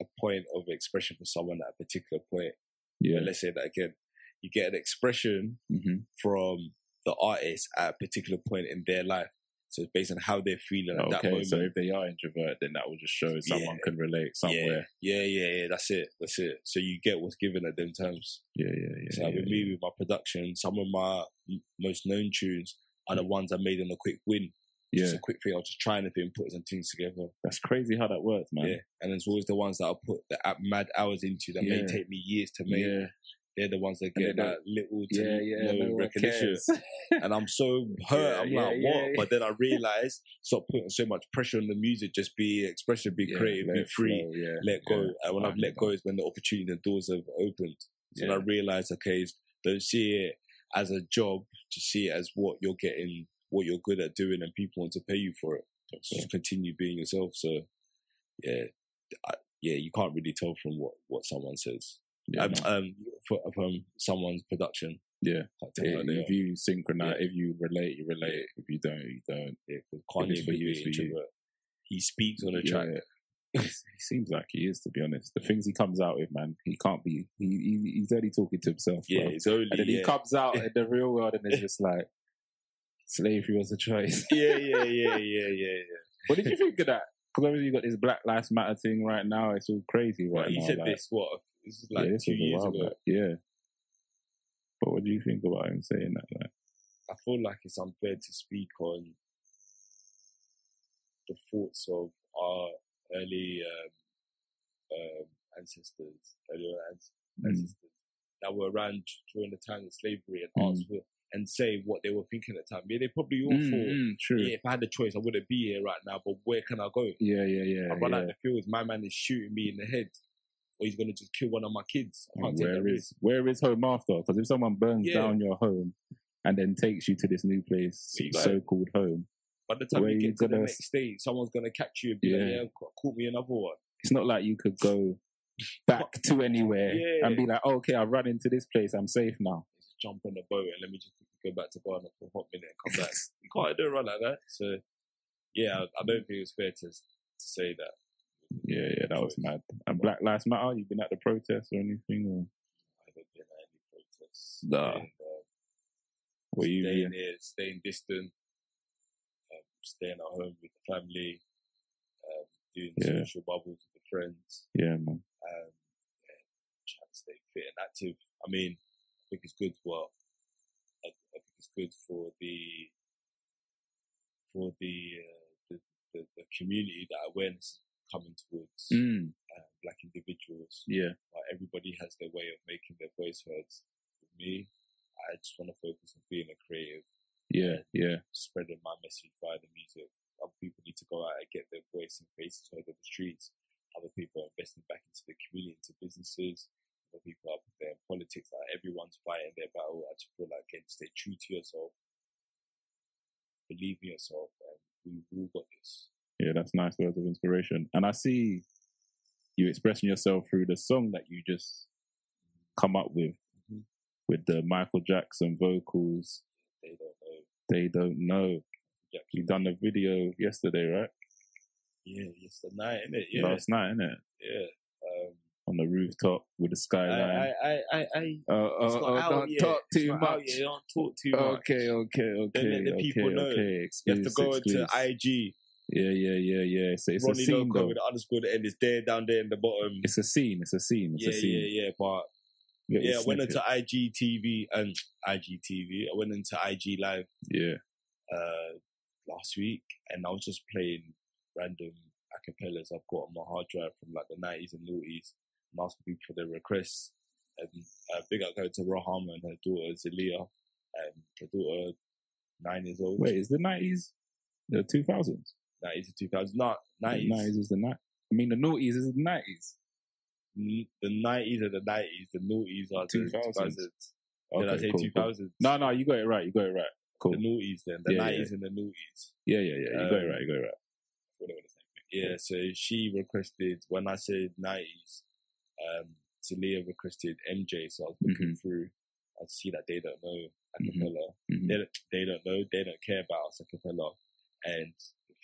a point of expression for someone at a particular point. Yeah. Let's say that again. You get an expression hmm from the artist at a particular point in their life. So it's based on how they're feeling at that moment. so if they are introverted, then that will just show someone Yeah. can relate somewhere. Yeah, yeah, yeah, yeah. That's it. That's it. So you get what's given at them times. Yeah, yeah, yeah. so yeah, with me, with my production, some of my m- most known tunes are the mm. ones I made on a quick win. yeah. Just a quick thing. I'll just try anything, put some things together. That's crazy how that works, man. Yeah, and it's always the ones that I'll put the mad hours into that may take me years to make. They're the ones that get that little to yeah, yeah. no, no recognition. (laughs) And I'm so hurt. Yeah, I'm yeah, like, yeah, what? But then I realized stop putting so much pressure on the music. Just be expressive, be creative, be free, flow, yeah, let go. And when I I've let go is when the opportunity, the doors have opened. So I realized, okay, don't see it as a job. Just see it as what you're getting, what you're good at doing, and people want to pay you for it. So just continue being yourself. So yeah, I, yeah, you can't really tell from what what someone says. Yeah, um, man. um, for, from someone's production. Yeah. Can't tell Yeah, what they if you synchronize, if you relate, you relate. If you don't, you don't. Yeah, 'cause If it's Kanye for you, it's for you. He speaks on a Yeah. track. (laughs) he seems like he is, to be honest. The things he comes out with, man, he can't be. He, he he's only talking to himself. Yeah, bro. it's only and then yeah. he comes out in the (laughs) real world, and it's just like slavery was a choice. (laughs) yeah, yeah, yeah, yeah, yeah, yeah. what did you think of that? Because obviously you got this Black Lives Matter thing right now. It's all crazy right Right, he now. said like, this what? This is like yeah, two years while ago. back. Yeah. But what do you think about him saying that? Like, I feel like it's unfair to speak on the thoughts of our early um, um, ancestors, early mm, ancestors that were around during the time of slavery and ask for and say what they were thinking at the time. Yeah, they probably all mm, thought, mm, true. yeah, if I had the choice, I wouldn't be here right now. But where can I go? Yeah, yeah, yeah. I run yeah. out the fields. My man is shooting me in the head, or he's gonna just kill one of my kids. I can't And take that where is where is home after? Because if someone burns Yeah. down your home and then takes you to this new place, You got so called home, By the time you you get to the next stage, someone's gonna catch you and be Yeah. like, "Yeah, ca- caught me another one." it's not like you could go (laughs) back to anywhere Yeah. and be like, oh, okay, I've run into this place, I'm safe now. Just jump on the boat and let me just go back to Ghana for a hot minute and come back. (laughs) you can't do a run like that. So, yeah, I, I don't think it's fair to, to say that. Yeah, yeah, that was mad. And Black Lives Matter, you been at the protests or anything? Or I haven't been at any protests. Nah. And, uh, were you? staying here, staying distant, um, staying at home with the family, um, doing Yeah. social bubbles with the friends, Yeah, man. um, yeah, trying to stay fit and active. I mean, I think it's good. Well, I, I think it's good for the for the, uh, the, the the community that awareness coming towards Mm, um, black individuals. yeah, Like everybody has their way of making their voice heard. For me, I just want to focus on being a creative yeah, yeah, spreading my message via the music. Other people need to go out and get their voice and faces heard on the streets. Other people are investing back into the community, into businesses. Other people are there in politics. Like everyone's fighting their battle. I just feel like again, stay true to yourself, believe in yourself, and we all got this. Yeah. That's nice words of inspiration. And I see you expressing yourself through the song that you just come up with, Mhm. with the Michael Jackson vocals. They don't know. They don't know. Jackson. You done the video yesterday, right? Yeah, the night, isn't it? Yeah, Last night, innit? yeah. Um, On the rooftop with the skyline. I, I, I, I oh, not oh, don't yet. talk too much. yet. Don't talk too much. Okay, okay, okay, let the okay, people know. okay. You have to go into. IG. Yeah, yeah, yeah, yeah. So it's a scene, Loco though. with the underscore at the end is there down there in the bottom. It's a scene. It's a scene. It's yeah, a scene. yeah, yeah. But Little yeah, I went into IGTV and IGTV. I went into IG Live Yeah, uh, last week, and I was just playing random acapellas I've got on my hard drive from like the nineties and noughties, and asking people for their requests. And uh, big up go to Rahama and her daughter Zalia, and her daughter nine years old. Wait, is the nineties the two thousands? Nineties to two thousand, not The nineties. nineties is the night. I mean, the noughties is the nineties. N- The nineties are the nineties. The noughties are the 2000s. two thousands. Did I say cool, two cool. No, no, you got it right. You got it right. Cool. The noughties then. The Yeah, yeah. nineties and the noughties. Yeah, yeah, yeah. You got it Um, right. You got it right. The. Yeah, so she requested when I said nineties, um Talia requested MJ, so I was looking Mhm. through. I see that they don't know acapella. Mhm. They don't they don't know, they don't care about acapella and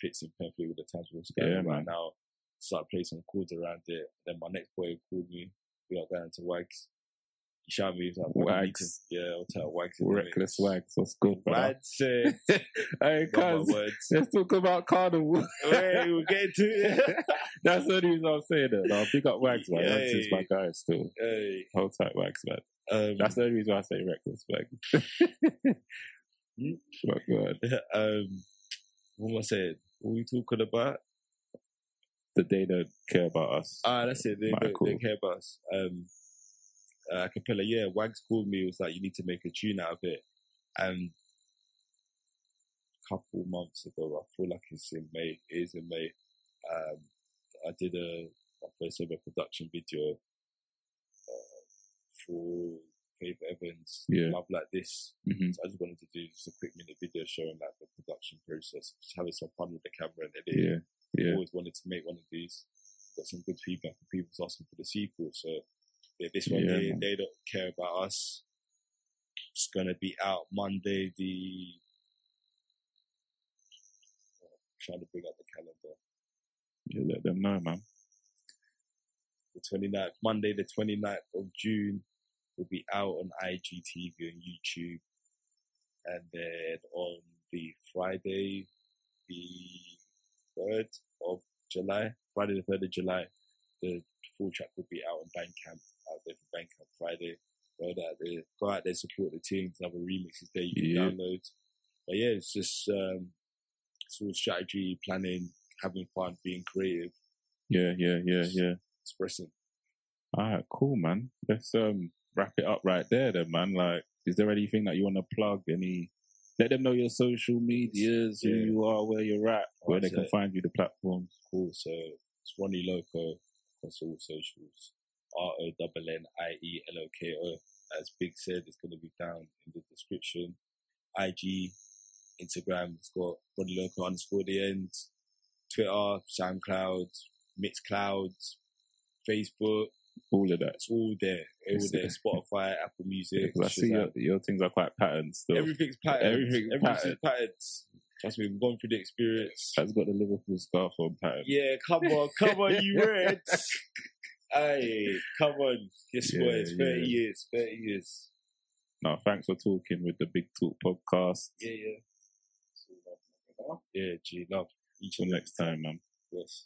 fits in perfectly with the times we're going Yeah, right man. now. So I played some chords around it. Then my next boy called me. We are going to Wags. He shouted me, like, "Bro, to-" Wags. Yeah, I'll tell Wags. Reckless wags. What's good, said, (laughs) Hey, cuz, let's talk about carnival. (laughs) Hey, we'll get to it. (laughs) That's the reason I'm saying it. No, pick up wags, man. Wags is my guy still. Hey, Hold tight, wags, man. um, That's the only reason I say reckless wags. Hmm? But go ahead. um, what am I saying? We talking about? The they don't care about us. Ah, that's it. They, Right, they, cool. they care about us. Um, uh, Capella, yeah, Wags called me. It was like, you need to make a tune out of it. And a couple months ago, I feel like it's in May. It is in May. Um, I did a my first ever production video uh, for Faith Evans. Yeah. Love like this. hmm So I just wanted to do just a quick minute video showing like the production process, just having some fun with the camera and editing. Yeah, yeah. Always wanted to make one of these. Got some good feedback from people asking for the sequel. So yeah, this one Yeah, they, they don't care about us. It's gonna be out Monday. The trying to bring up the calendar. You let them know, man. the 29th, Monday, the 29th of June, will be out on IGTV and YouTube. And then on the Friday, the 3rd of July, Friday the 3rd of July, the full track will be out on Bandcamp, out there for Bandcamp Friday. Go out there, go out there, support the teams, have a remixes there you can Yeah. download. But yeah, it's just um, it's all strategy, planning, having fun, being creative, Yeah, yeah, yeah, yeah. expressing. All right, cool, man. Let's um wrap it up right there, then, man. Like, is there anything that you want to plug? Any? Let them know your social medias, who Yeah. you are, where you're at, where they can it. find you, the platforms. Cool. So it's Ronnie Loko across all socials. R O N N I E L O K O. As Big said, it's going to be down in the description. IG, Instagram, it's got Ronnie Loko underscore the end. Twitter, SoundCloud, Mixcloud, Facebook. All of that. It's all there. All It's- there. Spotify, Apple Music. 'Cause I see your, your things are quite patterned still. Everything's patterned. Everything's patterned. patterned. Trust me, we've gone through the experience. That's got the Liverpool scarf on pattern. Yeah, come on, come on, you (laughs) Reds. Hey, come on. Yes, Yeah, boys. 30 yeah. years, 30 years. No, thanks for talking with the Big Talk podcast. Yeah, yeah. Yeah, G, love. Each Till next time, man. Yes.